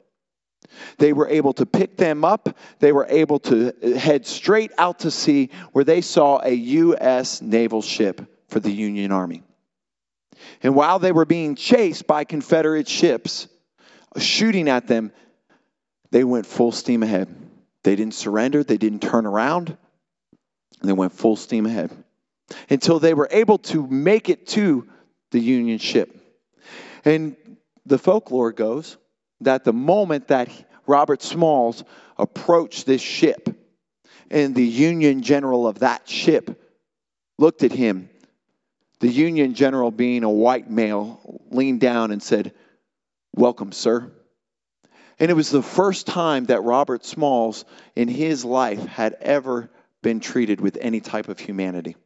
They were able to pick them up. They were able to uh, head straight out to sea where they saw a U.S. naval ship for the Union Army. And while they were being chased by Confederate ships, shooting at them, they went full steam ahead. They didn't surrender, they didn't turn around, they went full steam ahead until they were able to make it to the Union ship. And the folklore goes that the moment that Robert Smalls approached this ship, and the Union general of that ship looked at him the Union general, being a white male, leaned down and said, Welcome, sir. And it was the first time that Robert Smalls in his life had ever been treated with any type of humanity.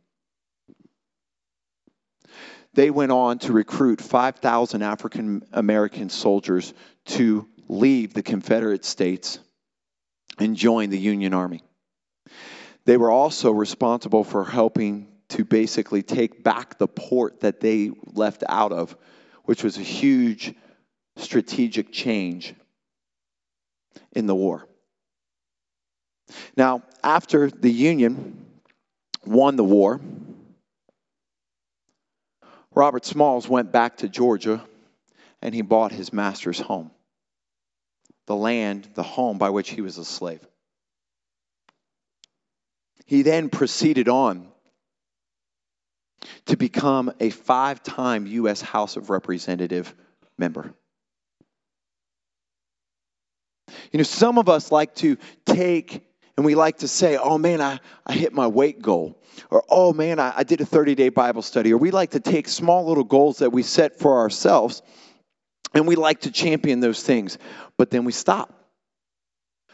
They went on to recruit 5,000 African American soldiers to leave the Confederate States and join the Union Army. They were also responsible for helping to basically take back the port that they left out of, which was a huge strategic change in the war. Now, after the Union won the war, Robert Smalls went back to Georgia and he bought his master's home, the land, the home by which he was a slave. He then proceeded on to become a five time U.S. House of Representative member. You know, some of us like to take and we like to say, oh man, I, I hit my weight goal. Or, oh man, I, I did a 30 day Bible study. Or we like to take small little goals that we set for ourselves and we like to champion those things. But then we stop.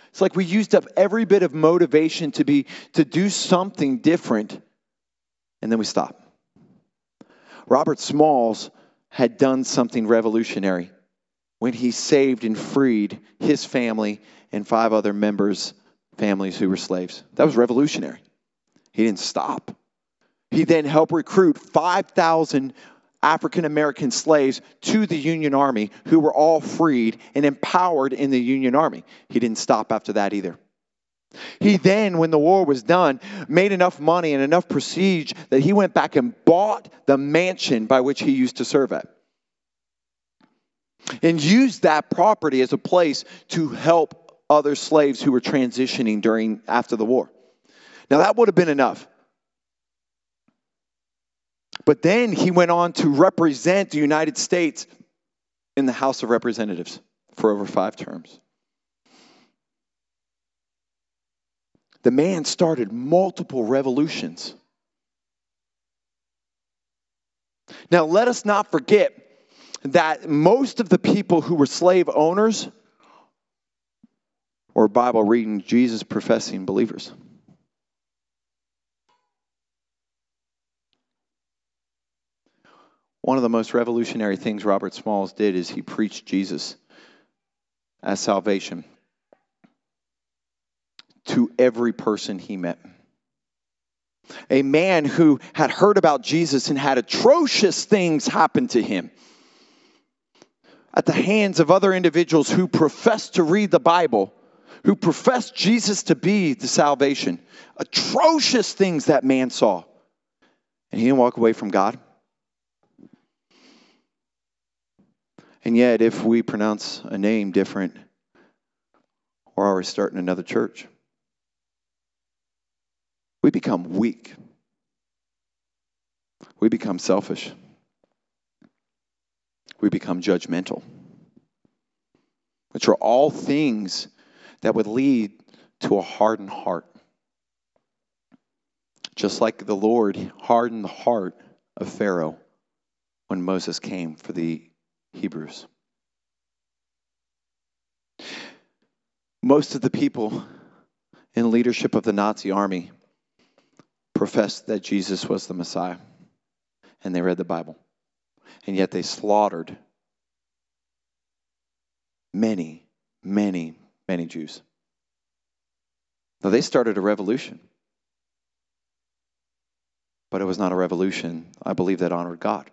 It's like we used up every bit of motivation to be to do something different, and then we stop. Robert Smalls had done something revolutionary when he saved and freed his family and five other members' families who were slaves. That was revolutionary. He didn't stop. He then helped recruit 5,000 African American slaves to the Union Army who were all freed and empowered in the Union Army. He didn't stop after that either. He then, when the war was done, made enough money and enough prestige that he went back and bought the mansion by which he used to serve at. And used that property as a place to help other slaves who were transitioning during after the war. Now that would have been enough. But then he went on to represent the United States in the House of Representatives for over five terms. The man started multiple revolutions. Now, let us not forget that most of the people who were slave owners were Bible reading, Jesus professing believers. One of the most revolutionary things Robert Smalls did is he preached Jesus as salvation to every person he met. A man who had heard about Jesus and had atrocious things happen to him at the hands of other individuals who professed to read the Bible, who professed Jesus to be the salvation. Atrocious things that man saw. And he didn't walk away from God. And yet, if we pronounce a name different, or are we starting another church? We become weak. We become selfish. We become judgmental. Which are all things that would lead to a hardened heart. Just like the Lord hardened the heart of Pharaoh when Moses came for the Hebrews. Most of the people in leadership of the Nazi army professed that Jesus was the Messiah, and they read the Bible. And yet they slaughtered many, many, many Jews. Now, they started a revolution. But it was not a revolution, I believe, that honored God.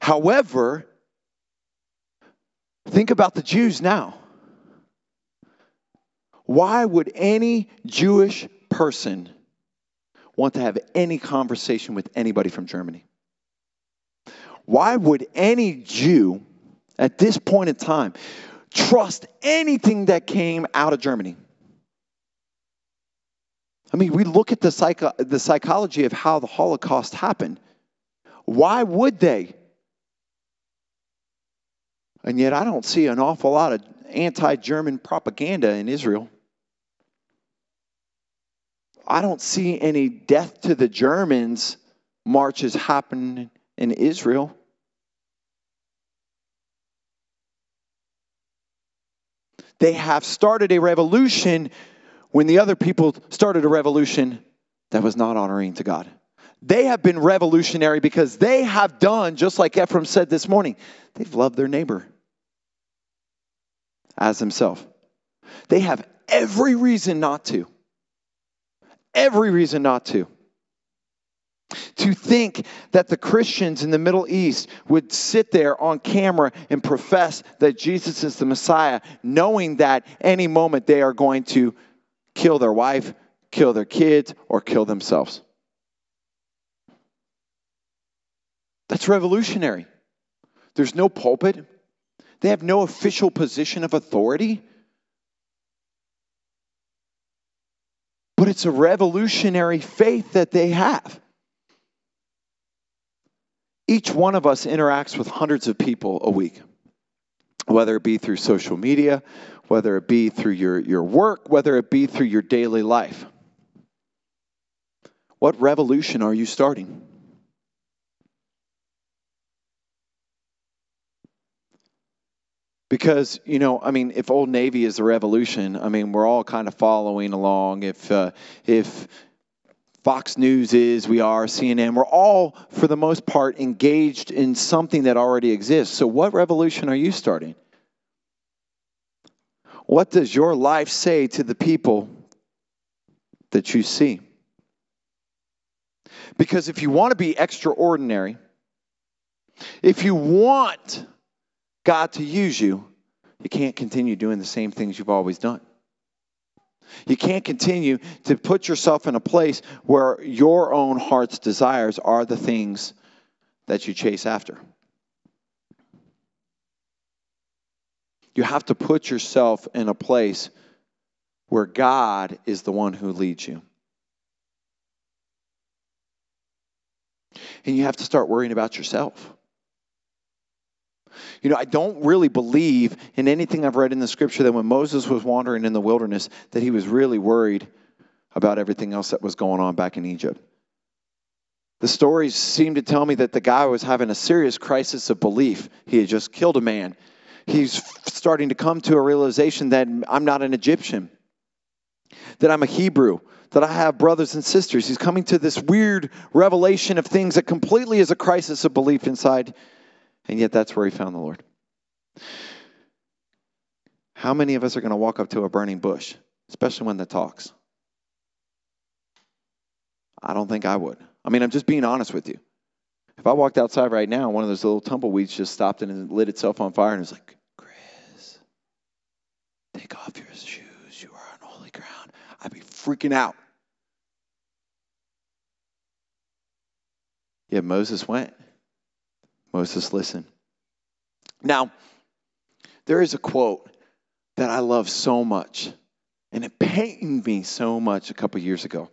However, think about the Jews now. Why would any Jewish person want to have any conversation with anybody from Germany? Why would any Jew at this point in time trust anything that came out of Germany? I mean, we look at the, psycho- the psychology of how the Holocaust happened. Why would they? And yet, I don't see an awful lot of anti German propaganda in Israel. I don't see any death to the Germans marches happening in Israel. They have started a revolution when the other people started a revolution that was not honoring to God. They have been revolutionary because they have done, just like Ephraim said this morning, they've loved their neighbor as himself. They have every reason not to. Every reason not to. To think that the Christians in the Middle East would sit there on camera and profess that Jesus is the Messiah, knowing that any moment they are going to kill their wife, kill their kids, or kill themselves. That's revolutionary. There's no pulpit, they have no official position of authority. But it's a revolutionary faith that they have. Each one of us interacts with hundreds of people a week, whether it be through social media, whether it be through your, your work, whether it be through your daily life. What revolution are you starting? Because, you know, I mean, if Old Navy is the revolution, I mean, we're all kind of following along. If, uh, if Fox News is, we are, CNN. We're all, for the most part, engaged in something that already exists. So, what revolution are you starting? What does your life say to the people that you see? Because if you want to be extraordinary, if you want God to use you, you can't continue doing the same things you've always done. You can't continue to put yourself in a place where your own heart's desires are the things that you chase after. You have to put yourself in a place where God is the one who leads you. And you have to start worrying about yourself. You know, I don't really believe in anything I've read in the scripture that when Moses was wandering in the wilderness, that he was really worried about everything else that was going on back in Egypt. The stories seem to tell me that the guy was having a serious crisis of belief. He had just killed a man. He's starting to come to a realization that I'm not an Egyptian, that I'm a Hebrew, that I have brothers and sisters. He's coming to this weird revelation of things that completely is a crisis of belief inside and yet that's where he found the Lord. How many of us are going to walk up to a burning bush, especially when that talks? I don't think I would. I mean, I'm just being honest with you. If I walked outside right now, one of those little tumbleweeds just stopped and lit itself on fire and was like, Chris, take off your shoes. You are on holy ground. I'd be freaking out. Yet Moses went. Moses, listen. Now, there is a quote that I love so much, and it pained me so much a couple years ago.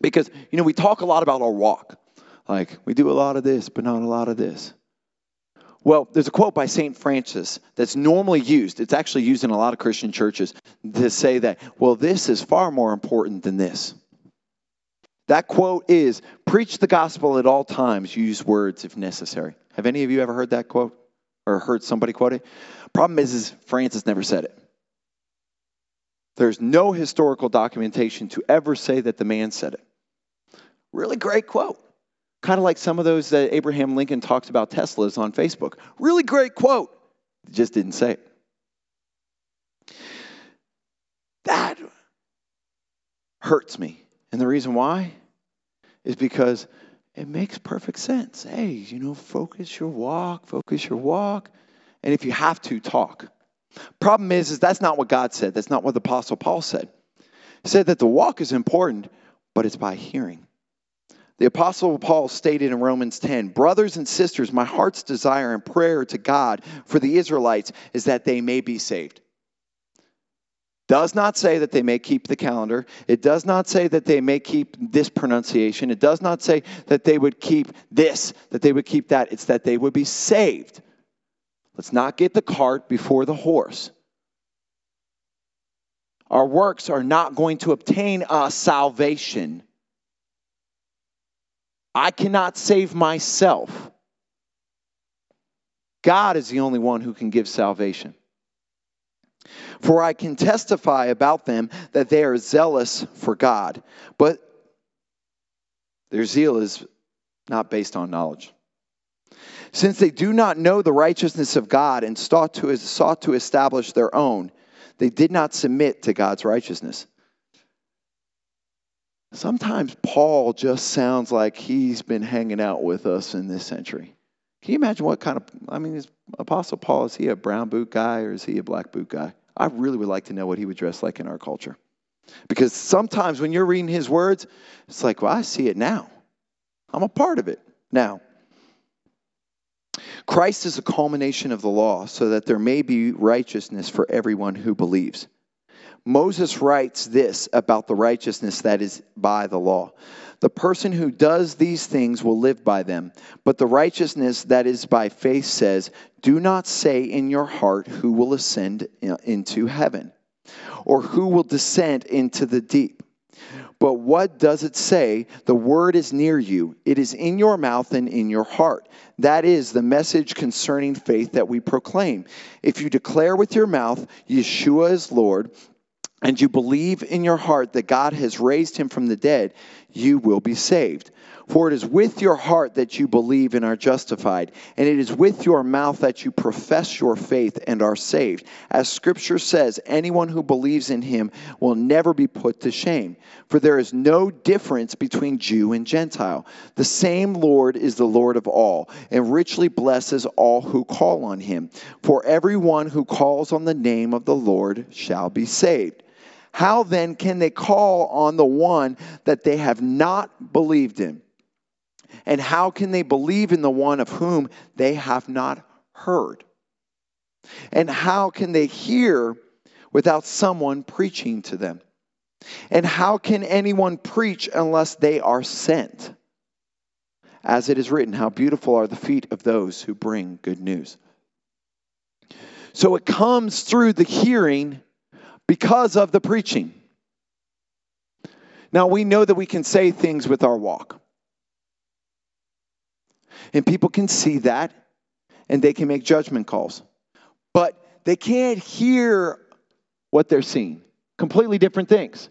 Because, you know, we talk a lot about our walk. Like, we do a lot of this, but not a lot of this. Well, there's a quote by St. Francis that's normally used. It's actually used in a lot of Christian churches to say that, well, this is far more important than this. That quote is preach the gospel at all times, use words if necessary. Have any of you ever heard that quote or heard somebody quote it? Problem is, is Francis never said it. There's no historical documentation to ever say that the man said it. Really great quote. Kind of like some of those that Abraham Lincoln talks about Teslas on Facebook. Really great quote. Just didn't say it. That hurts me. And the reason why is because it makes perfect sense. Hey, you know, focus your walk, focus your walk. And if you have to, talk. Problem is, is that's not what God said. That's not what the Apostle Paul said. He said that the walk is important, but it's by hearing. The Apostle Paul stated in Romans 10 Brothers and sisters, my heart's desire and prayer to God for the Israelites is that they may be saved does not say that they may keep the calendar. It does not say that they may keep this pronunciation. It does not say that they would keep this, that they would keep that. It's that they would be saved. Let's not get the cart before the horse. Our works are not going to obtain us salvation. I cannot save myself. God is the only one who can give salvation. For I can testify about them that they are zealous for God, but their zeal is not based on knowledge. Since they do not know the righteousness of God and sought to, sought to establish their own, they did not submit to God's righteousness. Sometimes Paul just sounds like he's been hanging out with us in this century. Can you imagine what kind of, I mean, is Apostle Paul, is he a brown boot guy or is he a black boot guy? I really would like to know what he would dress like in our culture. Because sometimes when you're reading his words, it's like, well, I see it now. I'm a part of it now. Christ is a culmination of the law so that there may be righteousness for everyone who believes. Moses writes this about the righteousness that is by the law. The person who does these things will live by them. But the righteousness that is by faith says, Do not say in your heart who will ascend into heaven, or who will descend into the deep. But what does it say? The word is near you. It is in your mouth and in your heart. That is the message concerning faith that we proclaim. If you declare with your mouth, Yeshua is Lord, and you believe in your heart that God has raised him from the dead, you will be saved. For it is with your heart that you believe and are justified, and it is with your mouth that you profess your faith and are saved. As Scripture says, anyone who believes in him will never be put to shame. For there is no difference between Jew and Gentile. The same Lord is the Lord of all, and richly blesses all who call on him. For everyone who calls on the name of the Lord shall be saved. How then can they call on the one that they have not believed in? And how can they believe in the one of whom they have not heard? And how can they hear without someone preaching to them? And how can anyone preach unless they are sent? As it is written, how beautiful are the feet of those who bring good news. So it comes through the hearing because of the preaching. Now we know that we can say things with our walk. And people can see that and they can make judgment calls. But they can't hear what they're seeing. Completely different things.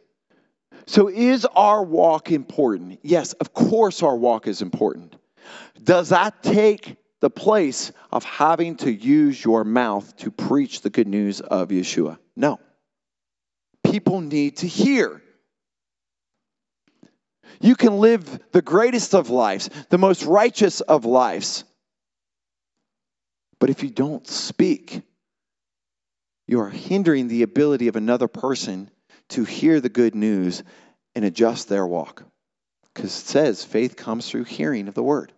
So, is our walk important? Yes, of course, our walk is important. Does that take the place of having to use your mouth to preach the good news of Yeshua? No. People need to hear. You can live the greatest of lives, the most righteous of lives. But if you don't speak, you are hindering the ability of another person to hear the good news and adjust their walk. Because it says faith comes through hearing of the word.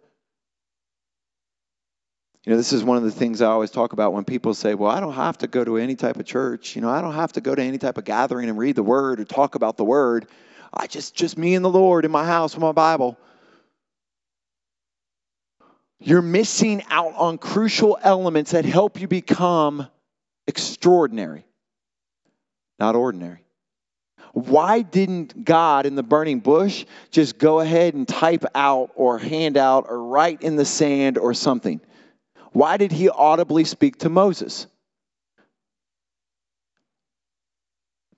You know, this is one of the things I always talk about when people say, Well, I don't have to go to any type of church. You know, I don't have to go to any type of gathering and read the word or talk about the word. I just just me and the Lord in my house with my Bible. You're missing out on crucial elements that help you become extraordinary, not ordinary. Why didn't God in the burning bush just go ahead and type out or hand out or write in the sand or something? Why did he audibly speak to Moses?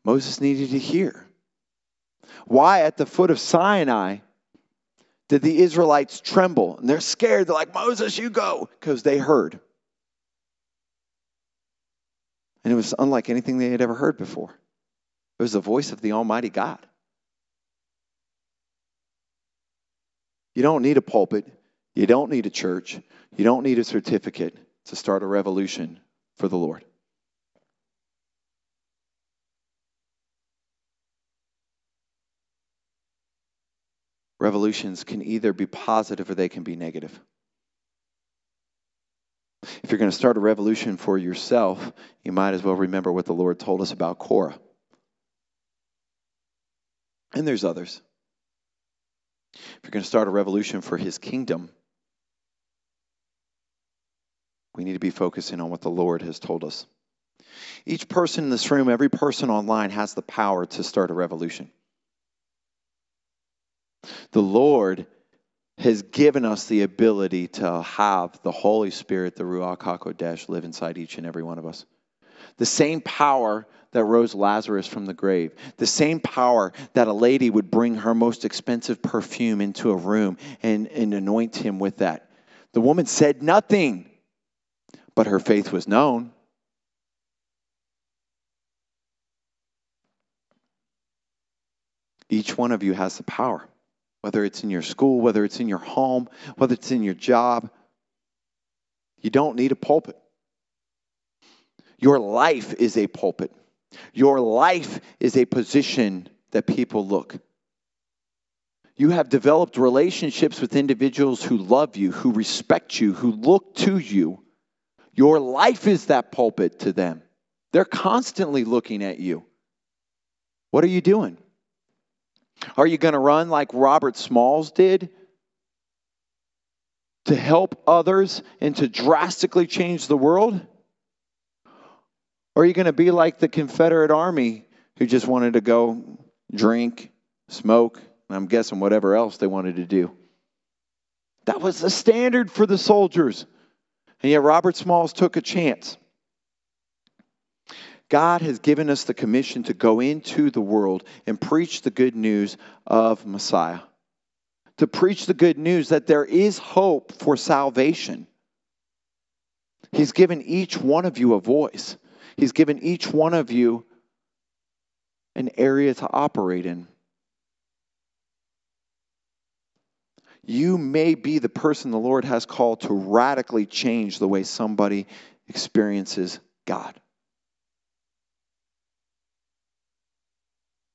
Moses needed to hear. Why at the foot of Sinai did the Israelites tremble? And they're scared. They're like, Moses, you go, because they heard. And it was unlike anything they had ever heard before. It was the voice of the Almighty God. You don't need a pulpit. You don't need a church. You don't need a certificate to start a revolution for the Lord. revolutions can either be positive or they can be negative. If you're going to start a revolution for yourself, you might as well remember what the Lord told us about Korah. And there's others. If you're going to start a revolution for his kingdom, we need to be focusing on what the Lord has told us. Each person in this room, every person online has the power to start a revolution. The Lord has given us the ability to have the Holy Spirit, the Ruach HaKodesh, live inside each and every one of us. The same power that rose Lazarus from the grave, the same power that a lady would bring her most expensive perfume into a room and, and anoint him with that. The woman said nothing, but her faith was known. Each one of you has the power whether it's in your school, whether it's in your home, whether it's in your job. You don't need a pulpit. Your life is a pulpit. Your life is a position that people look. You have developed relationships with individuals who love you, who respect you, who look to you. Your life is that pulpit to them. They're constantly looking at you. What are you doing? Are you going to run like Robert Smalls did to help others and to drastically change the world? Or are you going to be like the Confederate Army who just wanted to go drink, smoke, and I'm guessing whatever else they wanted to do? That was the standard for the soldiers. And yet Robert Smalls took a chance. God has given us the commission to go into the world and preach the good news of Messiah, to preach the good news that there is hope for salvation. He's given each one of you a voice, He's given each one of you an area to operate in. You may be the person the Lord has called to radically change the way somebody experiences God.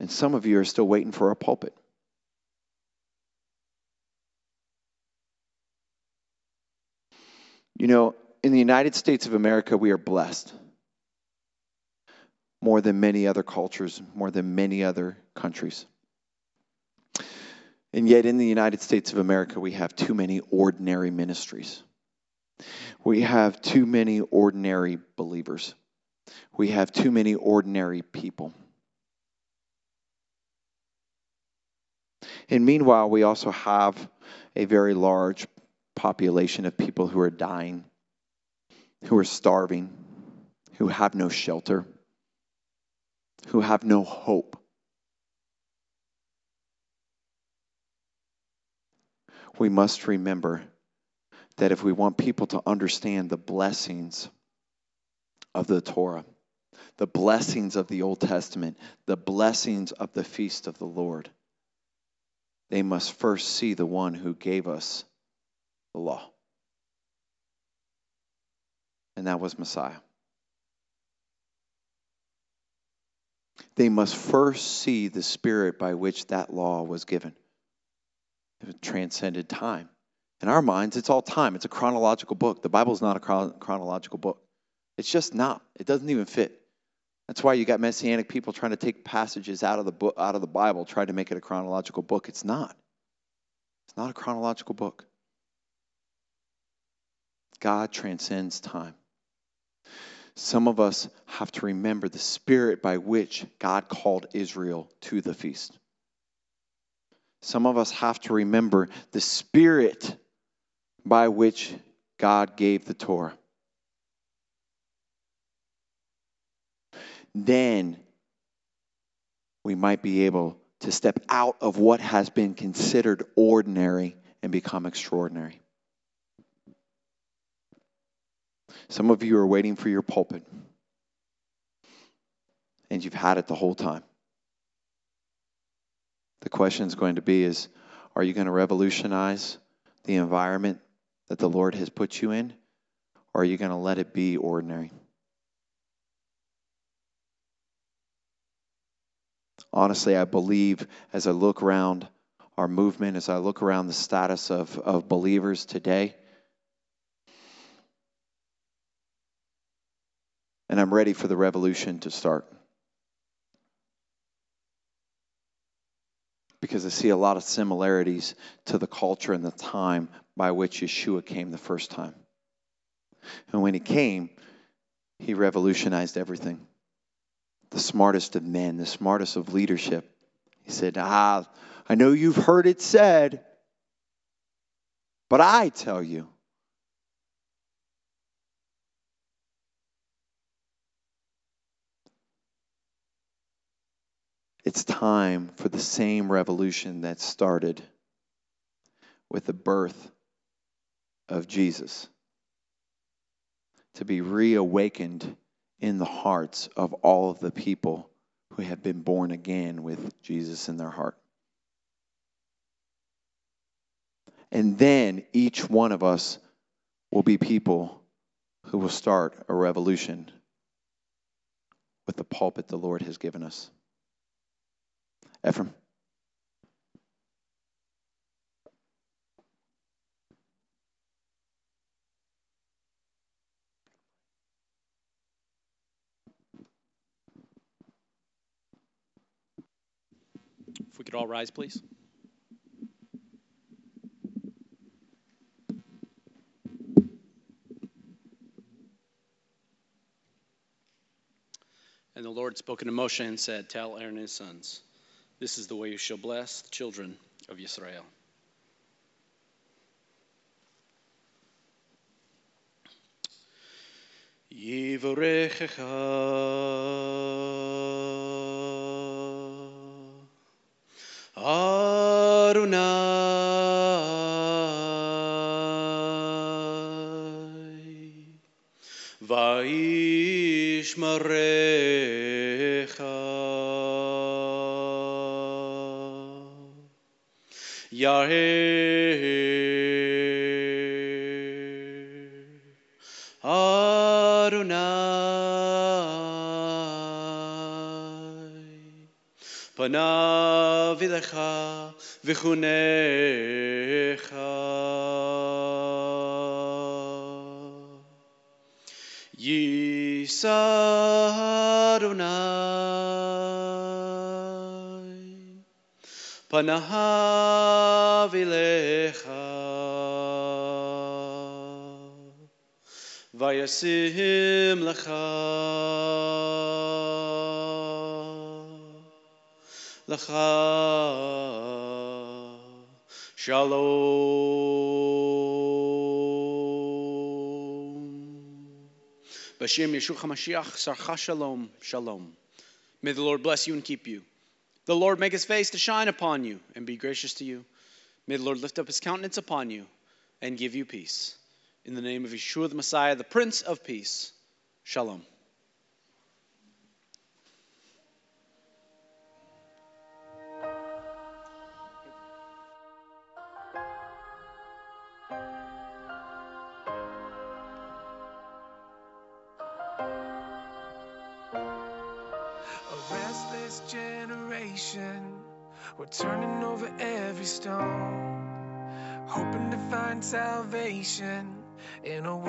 And some of you are still waiting for a pulpit. You know, in the United States of America, we are blessed more than many other cultures, more than many other countries. And yet, in the United States of America, we have too many ordinary ministries. We have too many ordinary believers. We have too many ordinary people. And meanwhile, we also have a very large population of people who are dying, who are starving, who have no shelter, who have no hope. We must remember that if we want people to understand the blessings of the Torah, the blessings of the Old Testament, the blessings of the feast of the Lord, they must first see the one who gave us the law. And that was Messiah. They must first see the spirit by which that law was given. It transcended time. In our minds, it's all time. It's a chronological book. The Bible is not a chronological book. It's just not. It doesn't even fit. That's why you got messianic people trying to take passages out of the book, out of the Bible, try to make it a chronological book. It's not. It's not a chronological book. God transcends time. Some of us have to remember the spirit by which God called Israel to the feast. Some of us have to remember the spirit by which God gave the Torah. Then we might be able to step out of what has been considered ordinary and become extraordinary. Some of you are waiting for your pulpit, and you've had it the whole time. The question is going to be is are you going to revolutionize the environment that the Lord has put you in or are you going to let it be ordinary? Honestly, I believe as I look around our movement, as I look around the status of, of believers today, and I'm ready for the revolution to start. Because I see a lot of similarities to the culture and the time by which Yeshua came the first time. And when he came, he revolutionized everything. The smartest of men, the smartest of leadership. He said, Ah, I know you've heard it said, but I tell you. It's time for the same revolution that started with the birth of Jesus to be reawakened in the hearts of all of the people who have been born again with Jesus in their heart. And then each one of us will be people who will start a revolution with the pulpit the Lord has given us. Ephraim. If we could all rise, please. And the Lord spoke to Moshe and said, Tell Aaron and his sons. This is the way you shall bless the children of Israel. Yivarechecha Adonai Vaishmarei פניו אליך וחונך. יישא אדוני פניו אליך וישים לך lecha shalom. Bashem Yeshua Hamashiach, sarcha shalom, shalom. May the Lord bless you and keep you. The Lord make his face to shine upon you and be gracious to you. May the Lord lift up his countenance upon you and give you peace. In the name of Yeshua the Messiah, the Prince of Peace, shalom. Turning over every stone, hoping to find salvation in a world.